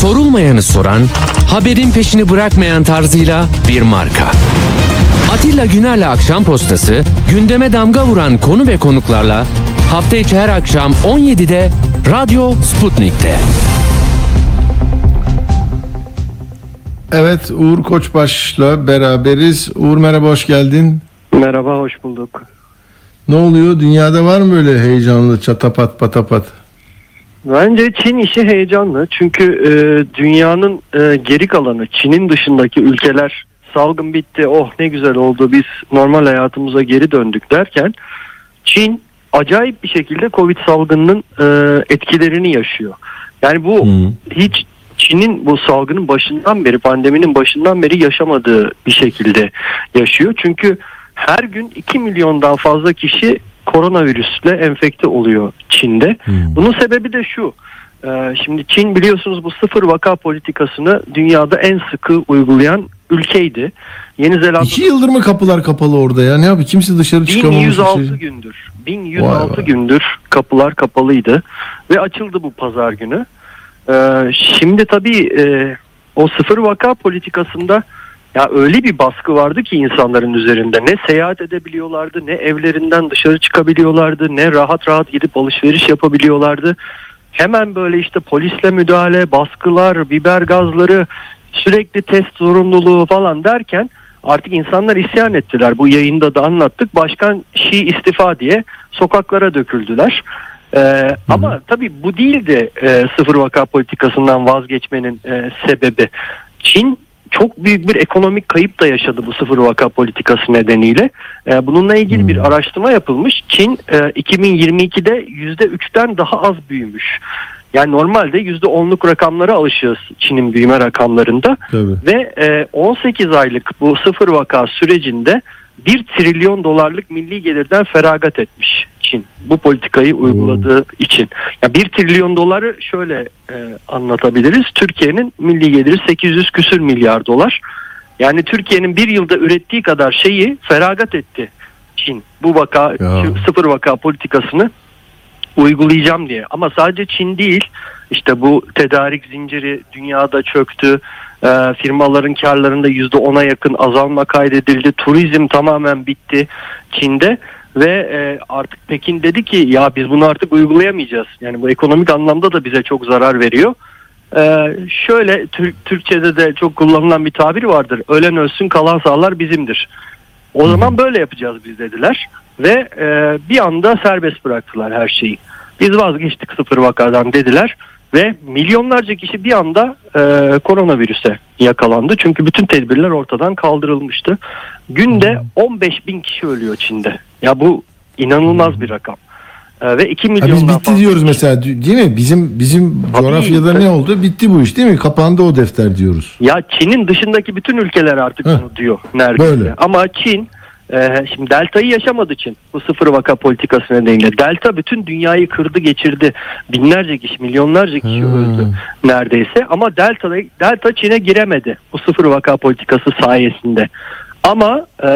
Sorulmayanı soran, haberin peşini bırakmayan tarzıyla bir marka. Atilla Güner'le Akşam Postası, gündeme damga vuran konu ve konuklarla hafta içi her akşam 17'de Radyo Sputnik'te. Evet Uğur Koçbaş'la beraberiz. Uğur merhaba hoş geldin. Merhaba, hoş bulduk. Ne oluyor? Dünyada var mı böyle heyecanlı çatapat patapat? Bence Çin işi heyecanlı çünkü e, dünyanın e, geri kalanı, Çin'in dışındaki ülkeler salgın bitti, oh ne güzel oldu, biz normal hayatımıza geri döndük derken Çin acayip bir şekilde Covid salgınının e, etkilerini yaşıyor. Yani bu hiç Çin'in bu salgının başından beri, pandeminin başından beri yaşamadığı bir şekilde yaşıyor. Çünkü her gün 2 milyondan fazla kişi koronavirüsle enfekte oluyor Çin'de. Bunun sebebi de şu. e, Şimdi Çin biliyorsunuz bu sıfır vaka politikasını dünyada en sıkı uygulayan ülkeydi. Yeni Zelanda İki yıldır mı kapılar kapalı orada ya? Ne yapıyor? Kimse dışarı çıkamamış. 1106 içeri. gündür. 1106 Vay vay. gündür kapılar kapalıydı ve açıldı bu pazar günü. Ee, şimdi tabii e, o sıfır vaka politikasında ya öyle bir baskı vardı ki insanların üzerinde ne seyahat edebiliyorlardı ne evlerinden dışarı çıkabiliyorlardı ne rahat rahat gidip alışveriş yapabiliyorlardı. Hemen böyle işte polisle müdahale, baskılar, biber gazları, sürekli test zorunluluğu falan derken artık insanlar isyan ettiler. Bu yayında da anlattık. Başkan Şii istifa diye sokaklara döküldüler. Ee, ama tabii bu değildi e, sıfır vaka politikasından vazgeçmenin e, sebebi. Çin çok büyük bir ekonomik kayıp da yaşadı bu sıfır vaka politikası nedeniyle. Ee, bununla ilgili bir araştırma yapılmış. Çin e, 2022'de %3'ten daha az büyümüş. Yani normalde %10'luk rakamlara alışığız Çin'in büyüme rakamlarında. Tabii. Ve e, 18 aylık bu sıfır vaka sürecinde 1 trilyon dolarlık milli gelirden feragat etmiş Çin. Bu politikayı uyguladığı için. Ya 1 trilyon doları şöyle e, anlatabiliriz. Türkiye'nin milli geliri 800 küsür milyar dolar. Yani Türkiye'nin bir yılda ürettiği kadar şeyi feragat etti Çin. Bu vaka Ya. sıfır vaka politikasını uygulayacağım diye. Ama sadece Çin değil işte bu tedarik zinciri dünyada çöktü. Ee, firmaların karlarında %10'a yakın azalma kaydedildi. Turizm tamamen bitti Çin'de ve e, artık Pekin dedi ki ya biz bunu artık uygulayamayacağız. Yani bu ekonomik anlamda da bize çok zarar veriyor. Ee, şöyle Türk, Türkçe'de de çok kullanılan bir tabir vardır. Ölen ölsün kalan sağlar bizimdir. O zaman böyle yapacağız biz dediler ve e, bir anda serbest bıraktılar her şeyi. Biz vazgeçtik sıfır vakadan dediler ve milyonlarca kişi bir anda e, koronavirüse yakalandı. Çünkü bütün tedbirler ortadan kaldırılmıştı. Günde 15 bin kişi ölüyor Çin'de. Ya bu inanılmaz bir rakam. E, ve 2 Ha, milyondan biz bitti fazla diyoruz kişi- mesela değil mi? Bizim bizim Tabii, coğrafyada ne oldu? Bitti bu iş değil mi? Kapandı o defter diyoruz. Ya Çin'in dışındaki bütün ülkeler artık Heh. bunu diyor neredeyse. Böyle. Ama Çin e, şimdi deltayı yaşamadı Çin bu sıfır vaka politikası nedeniyle. Delta bütün dünyayı kırdı geçirdi. Binlerce kişi milyonlarca kişi Hmm. öldü neredeyse. Ama delta, delta Çin'e giremedi bu sıfır vaka politikası sayesinde. Ama e,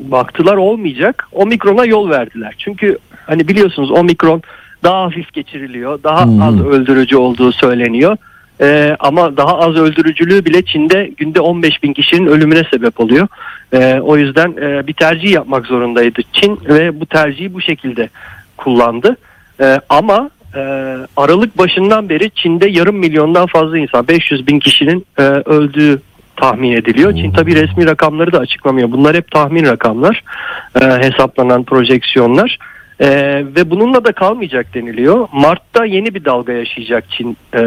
baktılar olmayacak. Omikron'a yol verdiler. Çünkü hani biliyorsunuz omikron daha hafif geçiriliyor. Daha Hmm. az öldürücü olduğu söyleniyor. Ee, ama daha az öldürücülüğü bile Çin'de günde 15 bin kişinin ölümüne sebep oluyor. Ee, o yüzden e, bir tercih yapmak zorundaydı Çin ve bu tercihi bu şekilde kullandı. Ee, ama e, Aralık başından beri Çin'de yarım milyondan fazla insan 500 bin kişinin e, öldüğü tahmin ediliyor. Çin tabi resmi rakamları da açıklamıyor. Bunlar hep tahmin rakamlar, e, hesaplanan projeksiyonlar. E, ve bununla da kalmayacak deniliyor. Mart'ta yeni bir dalga yaşayacak Çin e,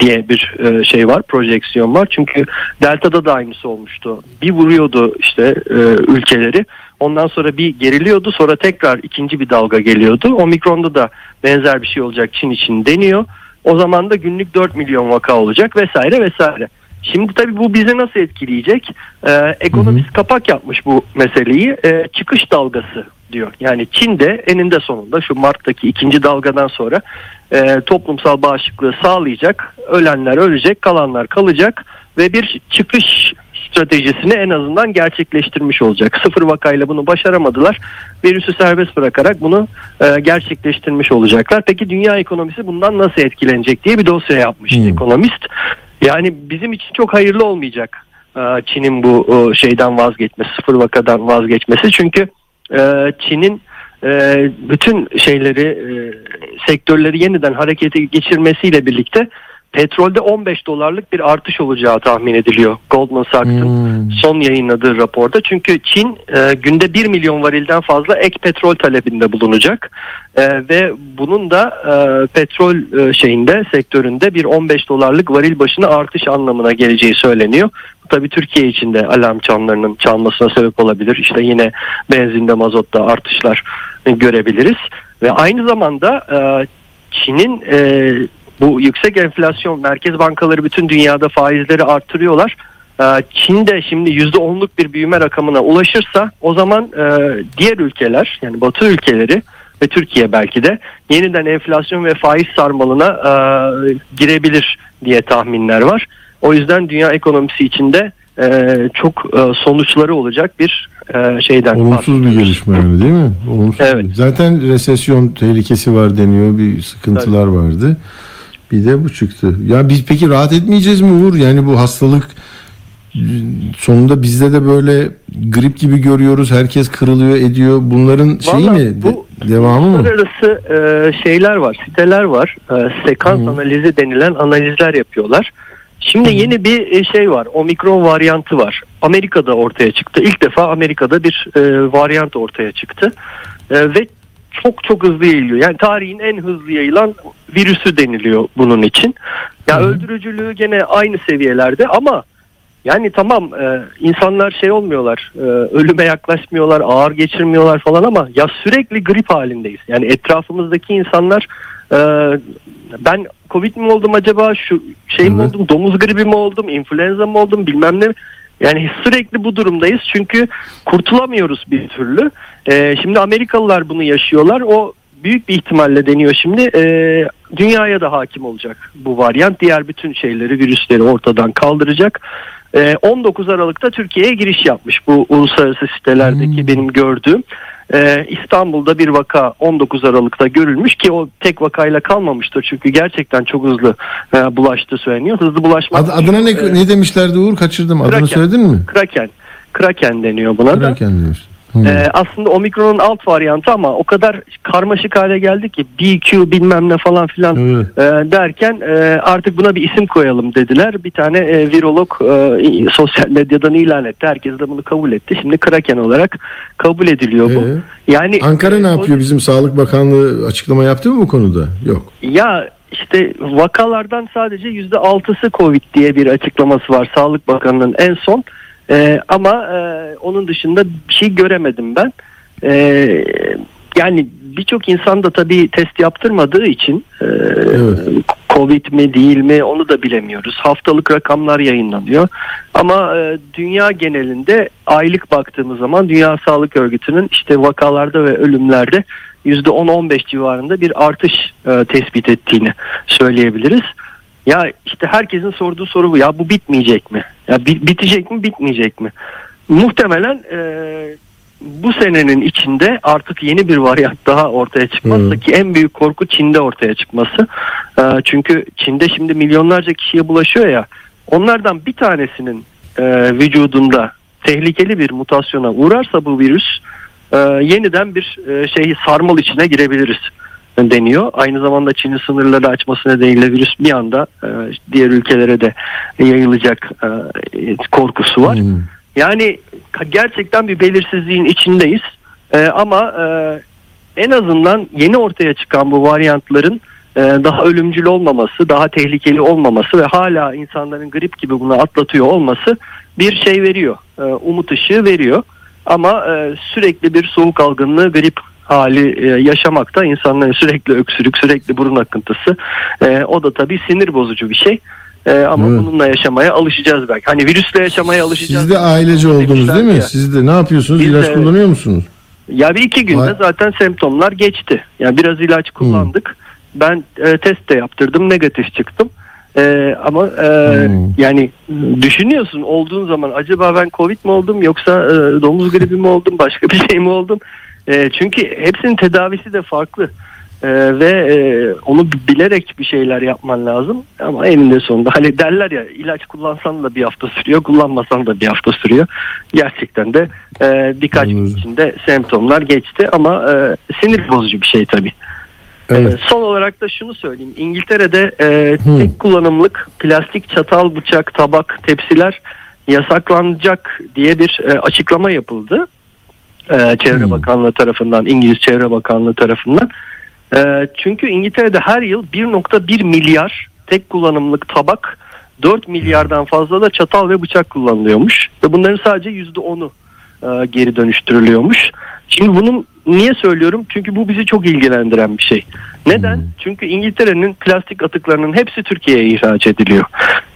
diye bir e, şey var, projeksiyon var. Çünkü Delta'da da aynısı olmuştu. Bir vuruyordu işte e, ülkeleri. Ondan sonra bir geriliyordu. Sonra tekrar ikinci bir dalga geliyordu. Omikron'da da benzer bir şey olacak Çin için deniyor. O zaman da günlük 4 milyon vaka olacak vesaire vesaire. Şimdi tabii bu bizi nasıl etkileyecek? Ee, ekonomist kapak yapmış bu meseleyi. Ee, çıkış dalgası diyor. Yani Çin'de eninde sonunda şu Mart'taki ikinci dalgadan sonra e, toplumsal bağışıklığı sağlayacak. Ölenler ölecek, kalanlar kalacak ve bir çıkış stratejisini en azından gerçekleştirmiş olacak. Sıfır vakayla bunu başaramadılar. Virüsü serbest bırakarak bunu e, gerçekleştirmiş olacaklar. Peki dünya ekonomisi bundan nasıl etkilenecek diye bir dosya yapmış Hmm. ekonomist. Yani bizim için çok hayırlı olmayacak e, Çin'in bu e, şeyden vazgeçmesi, sıfır vakadan vazgeçmesi. Çünkü e, Çin'in bütün şeyleri, sektörleri yeniden harekete geçirmesiyle birlikte petrolde 15 dolarlık bir artış olacağı tahmin ediliyor Goldman Sachs'ın Hmm. son yayınladığı raporda. Çünkü Çin e, günde 1 milyon varilden fazla ek petrol talebinde bulunacak. E, ve bunun da e, petrol e, şeyinde sektöründe bir 15 dolarlık varil başına artış anlamına geleceği söyleniyor. Bu tabii Türkiye için de alarm çanlarının çalmasına sebep olabilir. İşte yine benzinde mazotta artışlar görebiliriz. Ve aynı zamanda e, Çin'in e, bu yüksek enflasyon merkez bankaları bütün dünyada faizleri arttırıyorlar. Ee, Çin de şimdi %10'luk bir büyüme rakamına ulaşırsa o zaman e, diğer ülkeler yani batı ülkeleri ve Türkiye belki de yeniden enflasyon ve faiz sarmalına e, girebilir diye tahminler var. O yüzden dünya ekonomisi içinde e, çok sonuçları olacak bir şeyden Olumsuz bir gelişme yani değil mi? Olumsuz. Evet. Zaten resesyon tehlikesi var deniyor. Bir sıkıntılar vardı. Bir de bu çıktı. Ya biz peki rahat etmeyeceğiz mi Uğur? Yani bu hastalık sonunda bizde de böyle grip gibi görüyoruz. Herkes kırılıyor, ediyor. Bunların şeyi Vallahi mi? bu De- devamı mı? Uluslararası e, şeyler var, siteler var. E, sekans analizi denilen analizler yapıyorlar. Şimdi yeni bir e, şey var. Omikron varyantı var. Amerika'da ortaya çıktı. İlk defa Amerika'da bir e, varyant ortaya çıktı. E, ve çok çok hızlı yayılıyor. Yani tarihin en hızlı yayılan virüsü deniliyor bunun için. Ya öldürücülüğü gene aynı seviyelerde ama yani tamam e, insanlar şey olmuyorlar, e, ölüme yaklaşmıyorlar, ağır geçirmiyorlar falan ama ya sürekli grip halindeyiz. Yani etrafımızdaki insanlar e, ben Covid mi oldum acaba, şu şey mi oldum, domuz gribi mi oldum, influenza mı oldum bilmem ne. Yani sürekli bu durumdayız çünkü kurtulamıyoruz bir türlü. E, şimdi Amerikalılar bunu yaşıyorlar. O büyük bir ihtimalle deniyor şimdi. E, dünyaya da hakim olacak bu varyant. Diğer bütün şeyleri, virüsleri ortadan kaldıracak. E, 19 Aralık'ta Türkiye'ye giriş yapmış bu uluslararası sitelerdeki benim gördüğüm. E, İstanbul'da bir vaka 19 Aralık'ta görülmüş ki o tek vakayla kalmamıştır. Çünkü gerçekten çok hızlı e, bulaştığı söyleniyor. Hızlı bulaşmak. Ad- adına ne, E, ne demişlerdi Uğur? Kaçırdım. Adını Kraken. söyledin mi? Kraken. Kraken deniyor buna da. Kraken demiş. Hı. Ee, aslında omikronun alt varyantı ama o kadar karmaşık hale geldi ki BQ bilmem ne falan filan Evet. e, derken e, artık buna bir isim koyalım dediler. Bir tane e, virolog e, sosyal medyadan ilan etti. Herkes de bunu kabul etti. Şimdi Kraken olarak kabul ediliyor bu. Ee? Yani Ankara ne yapıyor? Bizim Sağlık Bakanlığı açıklama yaptı mı bu konuda? Yok. Ya işte vakalardan sadece yüzde altısı Covid diye bir açıklaması var Sağlık Bakanı'nın en son. Ee, ama e, onun dışında bir şey göremedim ben. Ee, yani birçok insan da tabii test yaptırmadığı için e, Evet. Covid mi değil mi onu da bilemiyoruz. Haftalık rakamlar yayınlanıyor. Ama e, dünya genelinde aylık baktığımız zaman Dünya Sağlık Örgütü'nün işte vakalarda ve ölümlerde %10-15 civarında bir artış e, tespit ettiğini söyleyebiliriz. Ya işte herkesin sorduğu soru bu. Ya bu bitmeyecek mi? Ya bi- bitecek mi, bitmeyecek mi? Muhtemelen e, bu senenin içinde artık yeni bir varyant daha ortaya çıkmazsa Hı. ki en büyük korku Çin'de ortaya çıkması. E, çünkü Çin'de şimdi milyonlarca kişiye bulaşıyor ya. Onlardan bir tanesinin e, vücudunda tehlikeli bir mutasyona uğrarsa bu virüs e, yeniden bir e, şeyi sarmal içine girebiliriz deniyor. Aynı zamanda Çin'in sınırları açması nedeniyle virüs bir anda e, diğer ülkelere de yayılacak e, korkusu var. Hmm. Yani gerçekten bir belirsizliğin içindeyiz. E, ama en azından yeni ortaya çıkan bu varyantların daha ölümcül olmaması, daha tehlikeli olmaması ve hala insanların grip gibi bunu atlatıyor olması bir şey veriyor. Umut ışığı veriyor. Ama sürekli bir soğuk algınlığı, grip hali e, yaşamakta insanların sürekli öksürük, sürekli burun akıntısı. E, o da tabii sinir bozucu bir şey. E, ama Evet. bununla yaşamaya alışacağız belki. Hani virüsle yaşamaya alışacağız. Siz de ailece oldunuz değil mi? Ya. Siz de ne yapıyorsunuz? Biz İlaç de- kullanıyor musunuz? Ya bir iki günde Vay. zaten semptomlar geçti. Yani biraz ilaç kullandık. Ben e, test de yaptırdım, negatif çıktım. E, ama e, Hmm. yani düşünüyorsun olduğun zaman acaba ben Covid mi oldum yoksa e, domuz gribi mi oldum, başka bir şey mi oldum? E, çünkü hepsinin tedavisi de farklı. E, ve e, onu bilerek bir şeyler yapman lazım ama eninde sonunda hani derler ya ilaç kullansan da bir hafta sürüyor kullanmasan da bir hafta sürüyor gerçekten de e, birkaç gün içinde semptomlar geçti ama e, sinir bozucu bir şey tabii. Evet. Ee, son olarak da şunu söyleyeyim. İngiltere'de e, tek kullanımlık plastik çatal, bıçak, tabak, tepsiler yasaklanacak diye bir e, açıklama yapıldı. E, Çevre Hı. Bakanlığı tarafından, İngiliz Çevre Bakanlığı tarafından. E, çünkü İngiltere'de her yıl 1.1 milyar tek kullanımlık tabak, 4 milyardan fazla da çatal ve bıçak kullanılıyormuş. Ve bunların sadece %10'u e, geri dönüştürülüyormuş. Şimdi bunun niye söylüyorum? Çünkü bu bizi çok ilgilendiren bir şey. Neden? Hmm. Çünkü İngiltere'nin plastik atıklarının hepsi Türkiye'ye ihraç ediliyor.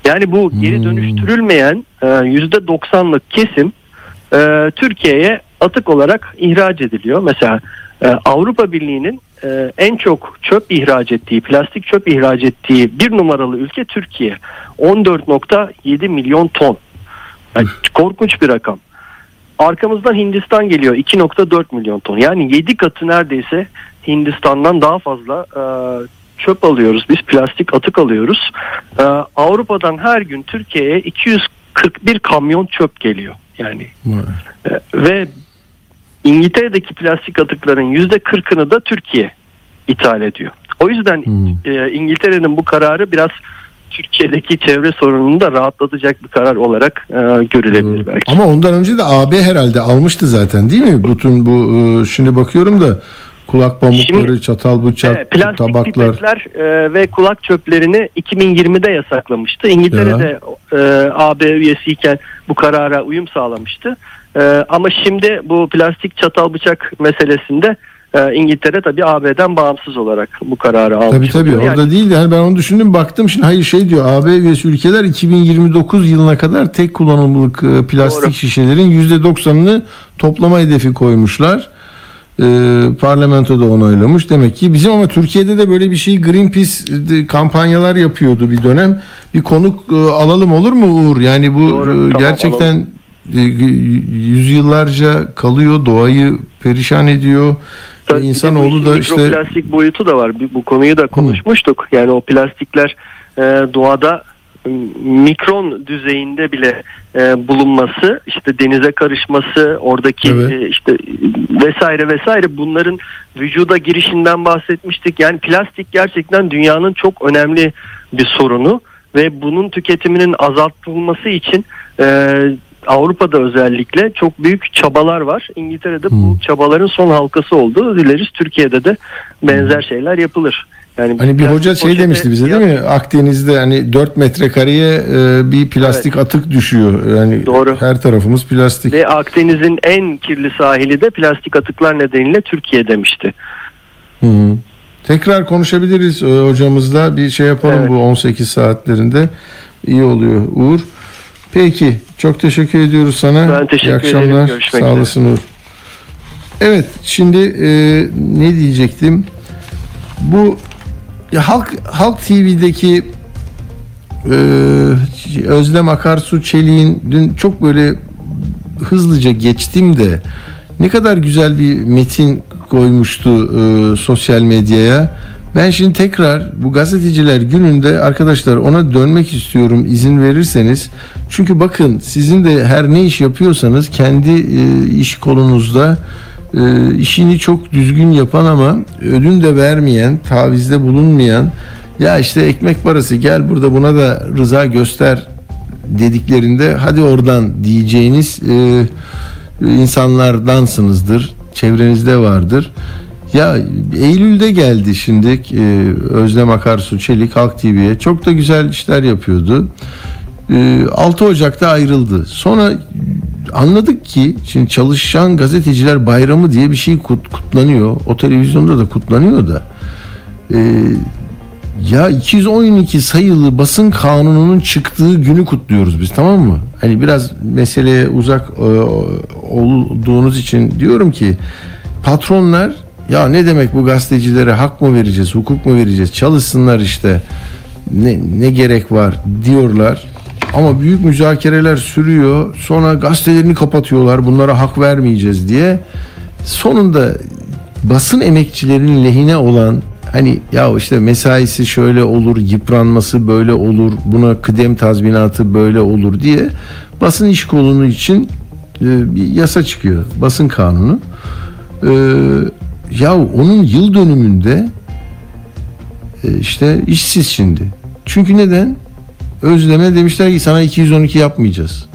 Yani bu geri Hmm. dönüştürülmeyen e, %90'lık kesim e, Türkiye'ye atık olarak ihraç ediliyor. Mesela e, Avrupa Birliği'nin e, en çok çöp ihraç ettiği, plastik çöp ihraç ettiği bir numaralı ülke Türkiye. 14.7 milyon ton. Yani korkunç bir rakam. Arkamızdan Hindistan geliyor 2.4 milyon ton. Yani 7 katı neredeyse Hindistan'dan daha fazla e, çöp alıyoruz. Biz plastik atık alıyoruz. Ee, Avrupa'dan her gün Türkiye'ye 241 kamyon çöp geliyor. Yani e, ve İngiltere'deki plastik atıkların yüzde 40'ını da Türkiye ithal ediyor. O yüzden e, İngiltere'nin bu kararı biraz Türkiye'deki çevre sorununu da rahatlatacak bir karar olarak e, görülebilir belki. Ama ondan önce de AB herhalde almıştı zaten değil mi? Bütün bu e, şimdi bakıyorum da kulak pamukları, Şimdi- çatal bıçak, Evet, plastik tabaklar. pipetler e, ve kulak çöplerini 2020'de yasaklamıştı. İngiltere'de e, AB üyesiyken bu karara uyum sağlamıştı. E, ama şimdi bu plastik çatal bıçak meselesinde e, İngiltere tabii AB'den bağımsız olarak bu kararı almış. Tabii tabii. Yani orada değil de hani ben onu düşündüm baktım şimdi hayır şey diyor AB üyesi ülkeler 2029 yılına kadar tek kullanımlık e, plastik Doğru. şişelerin %90'ını toplama hedefi koymuşlar. E, parlamento da onaylamış. Demek ki bizim ama Türkiye'de de böyle bir şey Greenpeace de kampanyalar yapıyordu bir dönem. Bir konuk e, alalım olur mu Uğur? Yani bu Doğru, e, tamam, gerçekten e, yüzyıllarca kalıyor, doğayı perişan ediyor. Tabii insanoğlu da işte mikroplastik boyutu da var. Bu- konuyu da konuşmuştuk. Yani o plastikler e, doğada e, mikron düzeyinde bile e, bulunması, işte denize karışması, oradaki Evet. e, işte vesaire vesaire bunların vücuda girişinden bahsetmiştik. Yani plastik gerçekten dünyanın çok önemli bir sorunu ve bunun tüketiminin azaltılması için e, Avrupa'da özellikle çok büyük çabalar var. İngiltere'de bu çabaların son halkası oldu. Dileriz Türkiye'de de benzer şeyler yapılır. Yani Hani bir hoca şey demişti bize değil mi? Akdeniz'de hani 4 metrekareye e, bir plastik atık düşüyor. Yani Doğru. her tarafımız plastik. Ve Akdeniz'in en kirli sahili de plastik atıklar nedeniyle Türkiye demişti. Hı hı. Tekrar konuşabiliriz e, hocamızla. Bir şey yapalım Evet. bu 18 saatlerinde. İyi oluyor Uğur. Peki. Çok teşekkür ediyoruz sana. Ben teşekkür İyi akşamlar. ederim. Görüşmek Sağ üzere. olasın Uğur. Evet. Şimdi e, ne diyecektim? Bu ya Halk Halk TV'deki e, Özlem Akarsu Çelik'in dün çok böyle hızlıca geçtim de ne kadar güzel bir metin koymuştu e, sosyal medyaya. Ben şimdi tekrar bu gazeteciler gününde arkadaşlar ona dönmek istiyorum izin verirseniz. Çünkü bakın sizin de her ne iş yapıyorsanız kendi e, iş kolunuzda e, işini çok düzgün yapan ama ödün de vermeyen, tavizde bulunmayan ya işte ekmek parası gel burada buna da rıza göster dediklerinde hadi oradan diyeceğiniz e, insanlardansınızdır. Çevrenizde vardır. Ya Eylül'de geldi şimdi e, Özlem Akarsu Çelik Halk TV'ye. Çok da güzel işler yapıyordu. E, 6 Ocak'ta ayrıldı. Sonra anladık ki şimdi çalışan gazeteciler bayramı diye bir şey kut- kutlanıyor. O televizyonda da kutlanıyor da. E, ya 212 sayılı basın kanununun çıktığı günü kutluyoruz biz tamam mı? Hani biraz meseleye uzak e, olduğunuz için diyorum ki patronlar ya ne demek bu gazetecilere hak mı vereceğiz, hukuk mu vereceğiz? Çalışsınlar işte. Ne ne gerek var diyorlar. Ama büyük müzakereler sürüyor. Sonra gazetelerini kapatıyorlar. Bunlara hak vermeyeceğiz diye. Sonunda basın emekçilerinin lehine olan hani ya işte mesaisi şöyle olur, yıpranması böyle olur, buna kıdem tazminatı böyle olur diye basın iş kolunu için e, bir yasa çıkıyor. Basın kanunu. E, ya onun yıl dönümünde e, işte işsiz şimdi. Çünkü neden? Özleme demişler ki sana 212 yapmayacağız.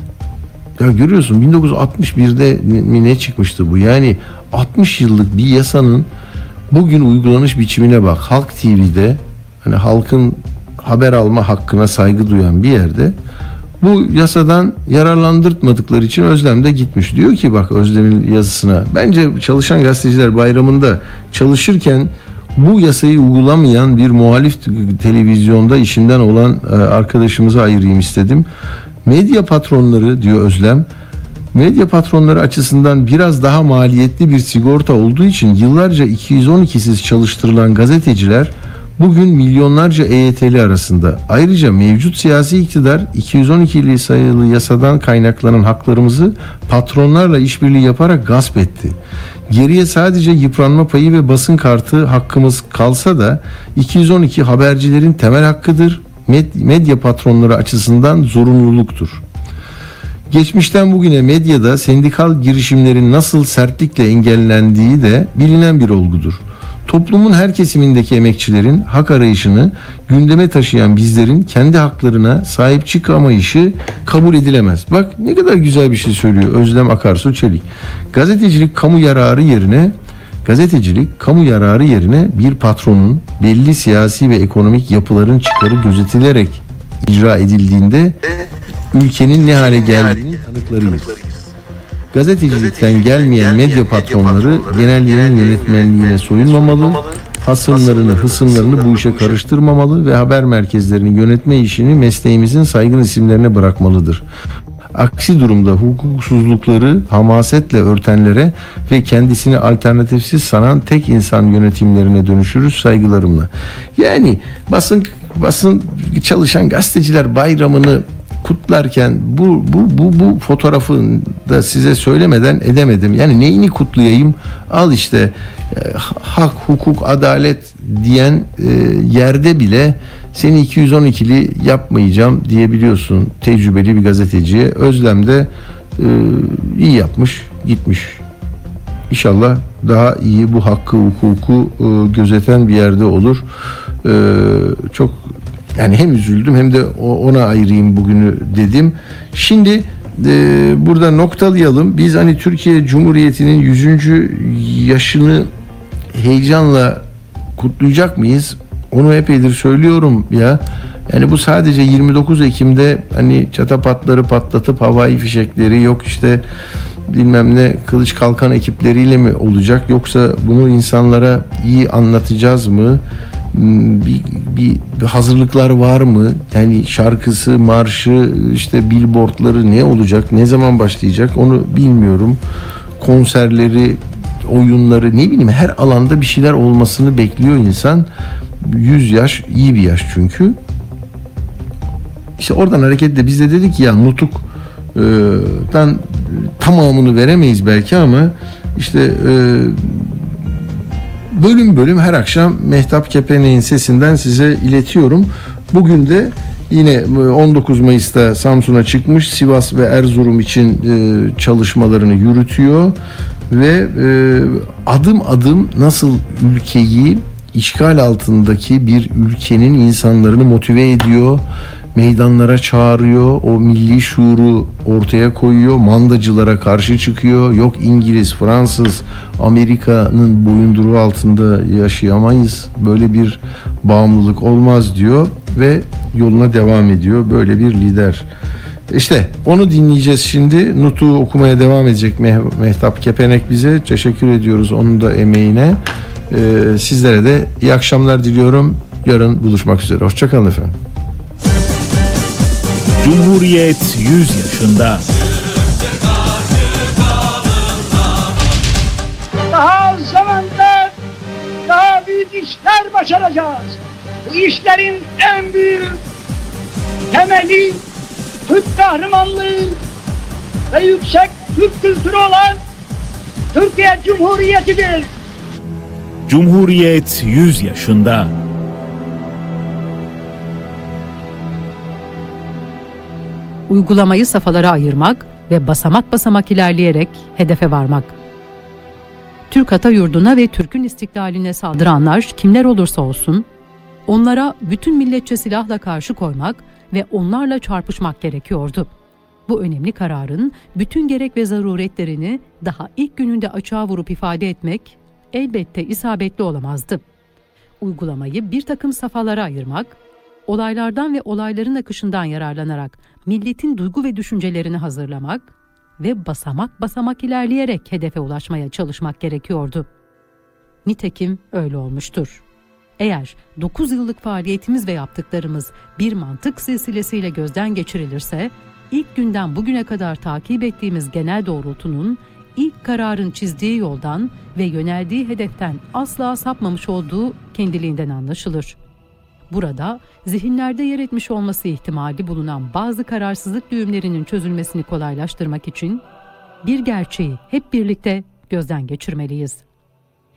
Ya görüyorsun 1961'de mi ne çıkmıştı bu? Yani 60 yıllık bir yasanın bugün uygulanış biçimine bak. Halk TV'de hani halkın haber alma hakkına saygı duyan bir yerde bu yasadan yararlandırtmadıkları için Özlem de gitmiş. Diyor ki bak Özlem'in yazısına bence çalışan gazeteciler bayramında çalışırken bu yasayı uygulamayan bir muhalif televizyonda işinden olan e, arkadaşımızı ayırayım istedim. Medya patronları diyor Özlem medya patronları açısından biraz daha maliyetli bir sigorta olduğu için yıllarca 212'siz çalıştırılan gazeteciler bugün milyonlarca EYT'li arasında. Ayrıca mevcut siyasi iktidar 212'li sayılı yasadan kaynaklanan haklarımızı patronlarla işbirliği yaparak gasp etti. Geriye sadece yıpranma payı ve basın kartı hakkımız kalsa da 212 habercilerin temel hakkıdır. Med- Medya patronları açısından zorunluluktur. Geçmişten bugüne medyada sendikal girişimlerin nasıl sertlikle engellendiği de bilinen bir olgudur. Toplumun her kesimindeki emekçilerin hak arayışını gündeme taşıyan bizlerin kendi haklarına sahip çıkamayışı kabul edilemez. Bak ne kadar güzel bir şey söylüyor Özlem Akarsu Çelik. Gazetecilik kamu yararı yerine gazetecilik kamu yararı yerine bir patronun belli siyasi ve ekonomik yapıların çıkarı gözetilerek icra edildiğinde ülkenin ne hale geldiğini tanıklarıyız. Gazetecilikten gelmeyen medya patronları genellerin yönetmenliğine soyunmamalı, hasımlarını, hısımlarını bu işe karıştırmamalı ve haber merkezlerini yönetme işini mesleğimizin saygın isimlerine bırakmalıdır. Aksi durumda hukuksuzlukları hamasetle örtenlere ve kendisini alternatifsiz sanan tek insan yönetimlerine dönüşürüz saygılarımla. Yani basın basın çalışan gazeteciler bayramını kutlarken bu bu bu bu fotoğrafı da size söylemeden edemedim. Yani neyini kutlayayım? Al işte e, hak, hukuk, adalet diyen e, yerde bile seni 212'li yapmayacağım diyebiliyorsun tecrübeli bir gazeteciye. Özlem de e, iyi yapmış, gitmiş. İnşallah daha iyi bu hakkı, hukuku gözeten bir yerde olur. Çok yani hem üzüldüm hem de ona ayırayım bugünü dedim. Şimdi e, burada noktalayalım. Biz hani Türkiye Cumhuriyeti'nin 100. yaşını heyecanla kutlayacak mıyız? Onu epeydir söylüyorum ya. Yani bu sadece 29 Ekim'de hani çatapatları patlatıp havai fişekleri yok işte bilmem ne kılıç kalkan ekipleriyle mi olacak yoksa bunu insanlara iyi anlatacağız mı? Bir, bir, bir hazırlıklar var mı? Yani şarkısı, marşı, işte billboardları ne olacak? Ne zaman başlayacak? Onu bilmiyorum. Konserleri, oyunları ne bileyim her alanda bir şeyler olmasını bekliyor insan. 100 yaş iyi bir yaş çünkü. İşte oradan hareketle biz de dedik ya nutuk e, tamamını veremeyiz belki ama işte e, bölüm bölüm her akşam Mehtap Kepenek'in sesinden size iletiyorum. Bugün de yine e, 19 Mayıs'ta Samsun'a çıkmış Sivas ve Erzurum için e, çalışmalarını yürütüyor ve e, adım adım nasıl ülkeyi işgal altındaki bir ülkenin insanlarını motive ediyor, meydanlara çağırıyor, o milli şuuru ortaya koyuyor, mandacılara karşı çıkıyor. Yok İngiliz, Fransız, Amerika'nın boyunduruğu altında yaşayamayız. Böyle bir bağımlılık olmaz diyor ve yoluna devam ediyor. Böyle bir lider. İşte onu dinleyeceğiz şimdi. Nutu okumaya devam edecek Meh- Mehtap Kepenek bize. Teşekkür ediyoruz onun da emeğine. Ee, sizlere de iyi akşamlar diliyorum. Yarın buluşmak üzere. Hoşçakalın efendim. Cumhuriyet 100 yaşında. daha az zamanda daha büyük işler başaracağız. Bu işlerin en büyük temeli Türk kahramanlığı ve yüksek Türk kültürü olan Türkiye Cumhuriyeti'dir. Cumhuriyet 100 yaşında. Uygulamayı safhalara ayırmak ve basamak basamak ilerleyerek hedefe varmak. Türk Ata Yurdu'na ve Türk'ün istiklaline saldıranlar kimler olursa olsun, onlara bütün milletçe silahla karşı koymak ve onlarla çarpışmak gerekiyordu. Bu önemli kararın bütün gerek ve zaruretlerini daha ilk gününde açığa vurup ifade etmek elbette isabetli olamazdı. Uygulamayı bir takım safhalara ayırmak, olaylardan ve olayların akışından yararlanarak milletin duygu ve düşüncelerini hazırlamak ve basamak basamak ilerleyerek hedefe ulaşmaya çalışmak gerekiyordu. Nitekim öyle olmuştur. Eğer 9 yıllık faaliyetimiz ve yaptıklarımız bir mantık silsilesiyle gözden geçirilirse, ilk günden bugüne kadar takip ettiğimiz genel doğrultunun ilk kararın çizdiği yoldan ve yöneldiği hedeften asla sapmamış olduğu kendiliğinden anlaşılır. Burada zihinlerde yer etmiş olması ihtimali bulunan bazı kararsızlık düğümlerinin çözülmesini kolaylaştırmak için bir gerçeği hep birlikte gözden geçirmeliyiz.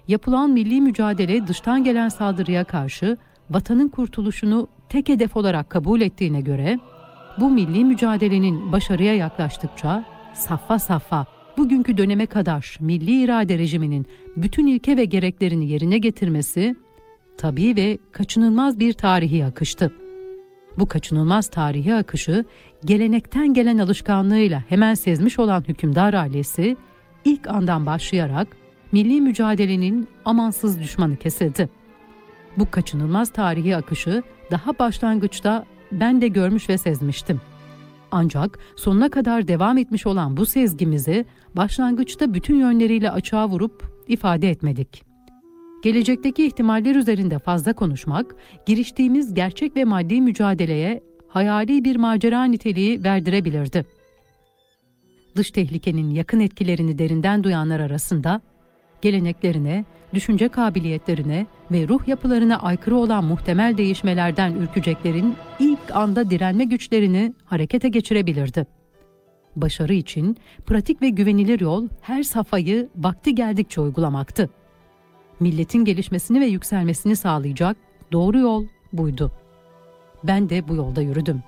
Yapılan milli mücadele dıştan gelen saldırıya karşı vatanın kurtuluşunu tek hedef olarak kabul ettiğine göre bu milli mücadelenin başarıya yaklaştıkça saffa saffa bugünkü döneme kadar milli irade rejiminin bütün ilke ve gereklerini yerine getirmesi tabii ve kaçınılmaz bir tarihi akıştı. Bu kaçınılmaz tarihi akışı gelenekten gelen alışkanlığıyla hemen sezmiş olan hükümdar ailesi ilk andan başlayarak milli mücadelenin amansız düşmanı kesildi. Bu kaçınılmaz tarihi akışı daha başlangıçta ben de görmüş ve sezmiştim. Ancak sonuna kadar devam etmiş olan bu sezgimizi başlangıçta bütün yönleriyle açığa vurup ifade etmedik. Gelecekteki ihtimaller üzerinde fazla konuşmak, giriştiğimiz gerçek ve maddi mücadeleye hayali bir macera niteliği verdirebilirdi. Dış tehlikenin yakın etkilerini derinden duyanlar arasında geleneklerine, düşünce kabiliyetlerine ve ruh yapılarına aykırı olan muhtemel değişmelerden ürkeceklerin ilk anda direnme güçlerini harekete geçirebilirdi. Başarı için pratik ve güvenilir yol her safhayı vakti geldikçe uygulamaktı. Milletin gelişmesini ve yükselmesini sağlayacak doğru yol buydu. Ben de bu yolda yürüdüm.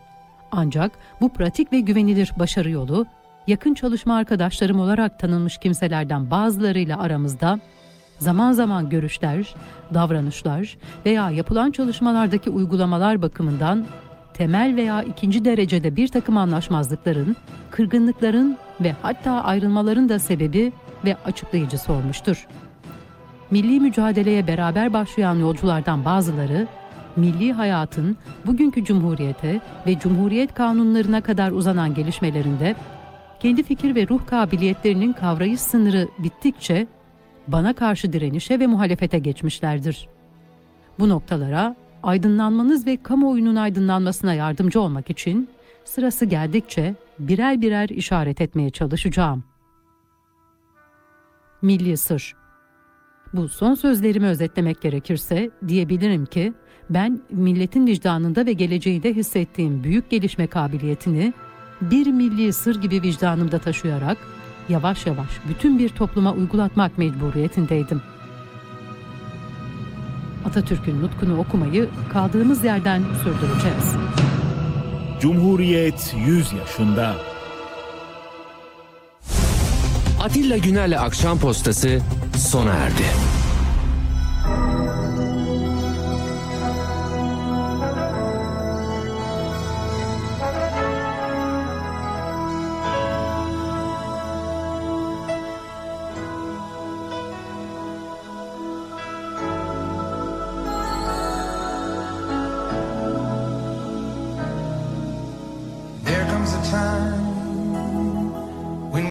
Ancak bu pratik ve güvenilir başarı yolu yakın çalışma arkadaşlarım olarak tanınmış kimselerden bazılarıyla aramızda zaman zaman görüşler, davranışlar veya yapılan çalışmalardaki uygulamalar bakımından temel veya ikinci derecede bir takım anlaşmazlıkların, kırgınlıkların ve hatta ayrılmaların da sebebi ve açıklayıcısı olmuştur. Milli mücadeleye beraber başlayan yolculardan bazıları, milli hayatın bugünkü cumhuriyete ve cumhuriyet kanunlarına kadar uzanan gelişmelerinde kendi fikir ve ruh kabiliyetlerinin kavrayış sınırı bittikçe bana karşı direnişe ve muhalefete geçmişlerdir. Bu noktalara aydınlanmanız ve kamuoyunun aydınlanmasına yardımcı olmak için sırası geldikçe birer birer işaret etmeye çalışacağım. Milli Sır Bu son sözlerimi özetlemek gerekirse diyebilirim ki ben milletin vicdanında ve geleceğinde hissettiğim büyük gelişme kabiliyetini bir milli sır gibi vicdanımda taşıyarak yavaş yavaş bütün bir topluma uygulatmak mecburiyetindeydim. Atatürk'ün nutkunu okumayı kaldığımız yerden sürdüreceğiz. Cumhuriyet 100 yaşında. Atilla Güner'le Akşam Postası sona erdi.